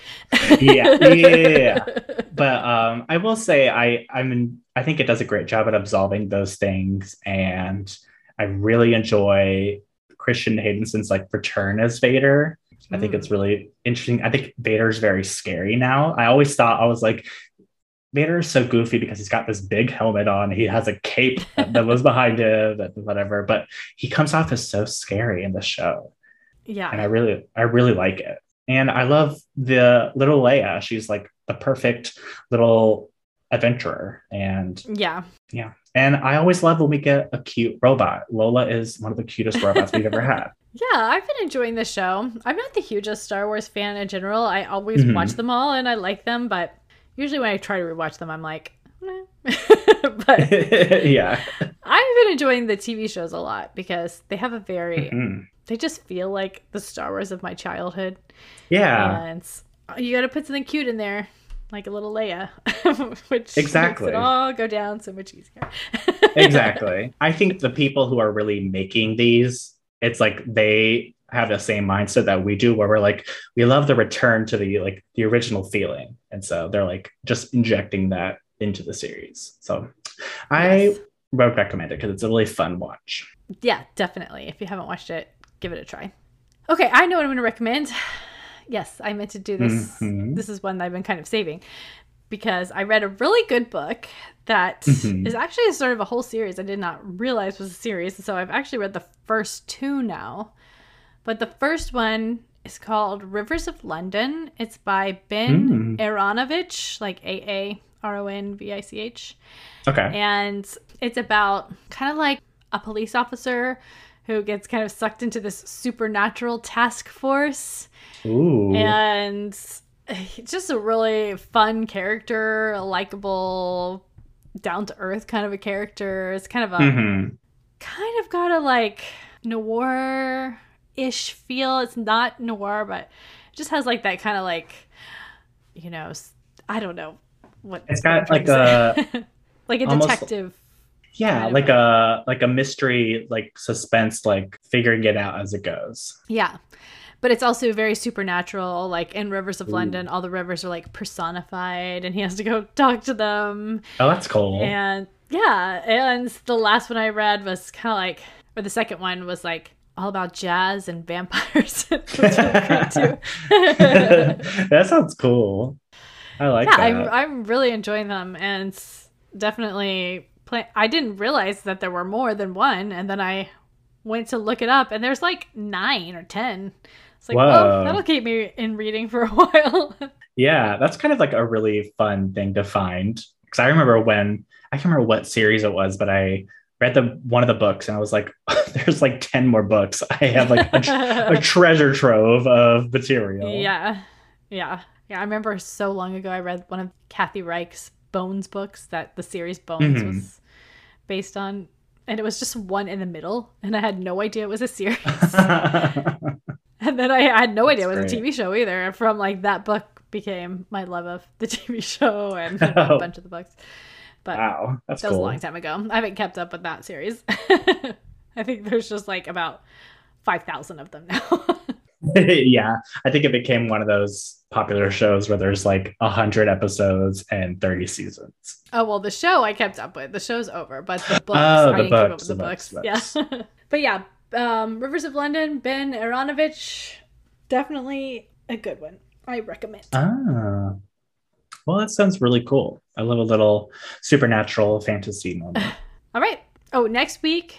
Speaker 2: yeah, yeah, yeah, yeah. [laughs] but um, I will say I I'm in, I think it does a great job at absolving those things, and I really enjoy Christian Haydenson's like return as Vader. I think
Speaker 1: Mm.
Speaker 2: it's really interesting. I think Vader's very scary now. I always thought I was like, Vader is so goofy because he's got this big helmet on. He has a cape [laughs] that, that was behind him, and whatever. But he comes off as so scary in the show,
Speaker 1: yeah.
Speaker 2: and I really, I really like it. And I love the little Leia. She's like the perfect little adventurer, and
Speaker 1: yeah.
Speaker 2: yeah. And I always love when we get a cute robot. Lola is one of the cutest robots we've ever had. [laughs]
Speaker 1: Yeah, I've been enjoying the show. I'm not the hugest Star Wars fan in general. I always
Speaker 2: Mhm.
Speaker 1: watch them all and I like them, but usually when I try to rewatch them, I'm like, [laughs] but [laughs]
Speaker 2: yeah.
Speaker 1: I've been enjoying the TV shows a lot because they have a very,
Speaker 2: Mhm.
Speaker 1: they just feel like the Star Wars of my childhood.
Speaker 2: Yeah.
Speaker 1: And you got to put something cute in there, like a little Leia, [laughs] which
Speaker 2: Exactly.
Speaker 1: makes it all go down so much easier.
Speaker 2: exactly. I think the people who are really making these, it's like they have the same mindset that we do, where we're like, we love the return to the like the original feeling, and so they're like just injecting that into the series. So I
Speaker 1: Yes.
Speaker 2: would recommend it because it's a really fun watch.
Speaker 1: Yeah, definitely. If you haven't watched it, give it a try. Okay, I know what I'm going to recommend. [sighs] Yes, I meant to do this.
Speaker 2: Mhm.
Speaker 1: This is one that I've been kind of saving because I read a really good book that
Speaker 2: Mhm.
Speaker 1: is actually sort of a whole series I did not realize was a series. So I've actually read the first two now. But the first one is called Rivers of London. It's by Ben
Speaker 2: Mm.
Speaker 1: Aaronovitch, like A A R O N V I C H
Speaker 2: Okay.
Speaker 1: and it's about kind of like a police officer who gets kind of sucked into this supernatural task force
Speaker 2: Ooh.
Speaker 1: and [laughs] just a really fun character a likable down to earth kind of a character it's kind of a
Speaker 2: Mhm.
Speaker 1: kind of got a like noir ish feel it's not noir but it just has like that kind of like you know I don't know what
Speaker 2: it's got like a [laughs]
Speaker 1: like a
Speaker 2: almost-
Speaker 1: detective.
Speaker 2: yeah,
Speaker 1: kind of
Speaker 2: like a like a mystery, like suspense, like figuring it out as it goes.
Speaker 1: Yeah. But it's also very supernatural. Like in Rivers of
Speaker 2: Ooh.
Speaker 1: London, all the rivers are like personified and he has to go [laughs] talk to them.
Speaker 2: Oh, that's cool.
Speaker 1: And yeah, and the last one I read was kind of like, or the second one was like all about jazz and vampires. [laughs] it was really great too. [laughs]
Speaker 2: that sounds cool. I like
Speaker 1: yeah,
Speaker 2: that.
Speaker 1: I'm, I'm really enjoying them and definitely play. I didn't realize that there were more than one, and then I went to look it up, and there's like nine or ten. It's like,
Speaker 2: Whoa.
Speaker 1: well, that'll keep me in reading for a [laughs] while.
Speaker 2: Yeah, that's kind of like a really fun thing to find. Because I remember when I can't remember what series it was, but I read the one of the books and I was like, [laughs] "There's like ten more books. I have like a, tr- a [laughs] treasure trove of material."
Speaker 1: yeah, yeah, yeah. I remember so long ago I read one of Kathy Reichs Bones books that the series Bones
Speaker 2: Mhm.
Speaker 1: was based on, and it was just one in the middle, and I had no idea it was a series. [laughs] And then I had no idea it was
Speaker 2: That's
Speaker 1: a. TV show either. And From like that book became my love of the [laughs] TV show and [laughs] a
Speaker 2: Oh.
Speaker 1: bunch of the books. But
Speaker 2: wow, that's
Speaker 1: that was
Speaker 2: cool.
Speaker 1: a long time ago. I haven't kept up with that series. I think there's just like about five thousand of them now.
Speaker 2: yeah, I think it became one of those popular shows where there's like a hundred episodes and thirty seasons.
Speaker 1: oh well, the show I kept up with. The show's over, but the oh, books
Speaker 2: Oh,
Speaker 1: I
Speaker 2: the
Speaker 1: didn't keep up with the,
Speaker 2: the
Speaker 1: books.
Speaker 2: books,
Speaker 1: Yeah, but yeah, um, Rivers of London, Ben Aaronovitch, definitely a good one. I recommend.
Speaker 2: Ah, well, that sounds really cool. I love a little supernatural fantasy moment. [laughs]
Speaker 1: All right. Oh, next week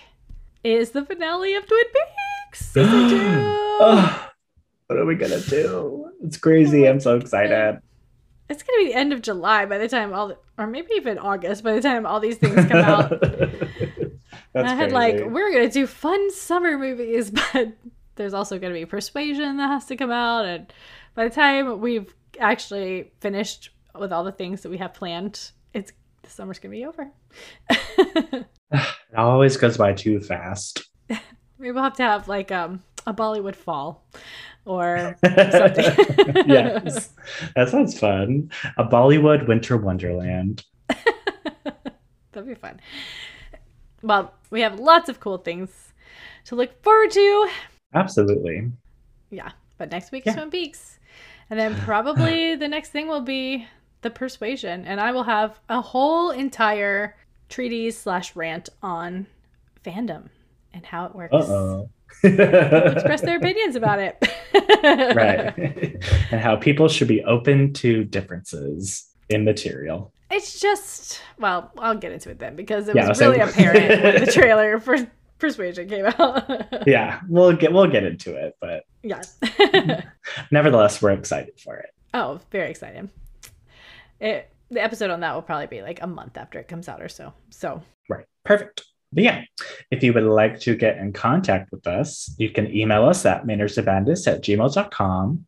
Speaker 1: is the finale of Twin Peaks season [gasps] two.
Speaker 2: oh, what are we gonna do? It's crazy. I'm so excited.
Speaker 1: It's gonna be the end of July by the time all, the, or maybe even August by the time all these things come out. [laughs]
Speaker 2: That's
Speaker 1: I had
Speaker 2: crazy.
Speaker 1: like we're gonna do fun summer movies, [laughs] but there's also gonna be Persuasion that has to come out, and by the time we've actually finished with all the things that we have planned, it's the summer's gonna be over. [laughs] [sighs]
Speaker 2: it always goes by too fast. [laughs]
Speaker 1: Maybe we'll have to have like um, a Bollywood fall, or something.
Speaker 2: yes, that sounds fun. A Bollywood winter wonderland.
Speaker 1: That'd be fun. Well, we have lots of cool things to look forward to.
Speaker 2: Absolutely.
Speaker 1: Yeah, but next week
Speaker 2: Yeah.
Speaker 1: is Twin Peaks, and then probably [laughs] the next thing will be the Persuasion, and I will have a whole entire treatise slash rant on fandom and how it works.
Speaker 2: Uh oh.
Speaker 1: Express their [laughs] opinions about it.
Speaker 2: right. [laughs] and how people should be open to differences in material.
Speaker 1: It's just well, I'll get into it then because it
Speaker 2: Yeah,
Speaker 1: was really apparent when the [laughs] trailer for Persuasion came out. [laughs]
Speaker 2: Yeah, we'll get we'll get into it, but
Speaker 1: yeah. [laughs]
Speaker 2: nevertheless, we're excited for it.
Speaker 1: oh, very excited. It, the episode on that will probably be like a month after it comes out or so. So
Speaker 2: Right. Perfect. But yeah, if you would like to get in contact with us, you can email us at mannersofmadness at gmail.com.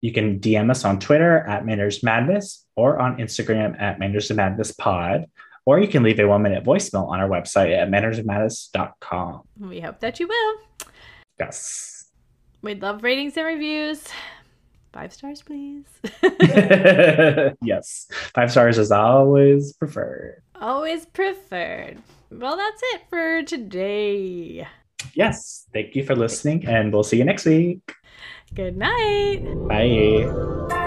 Speaker 2: You can DM us on Twitter at Manners Madness or on Instagram at Manners of Madness Pod. Or you can leave a one minute voicemail on our website at mannersofmadness.com.
Speaker 1: we hope that you will.
Speaker 2: Yes.
Speaker 1: We'd love ratings and reviews. Five stars, please. [laughs]
Speaker 2: yes. Five stars is always preferred.
Speaker 1: Always preferred. Well, that's it for today.
Speaker 2: Yes. Thank you for listening, and we'll see you next week.
Speaker 1: Good night.
Speaker 2: Bye.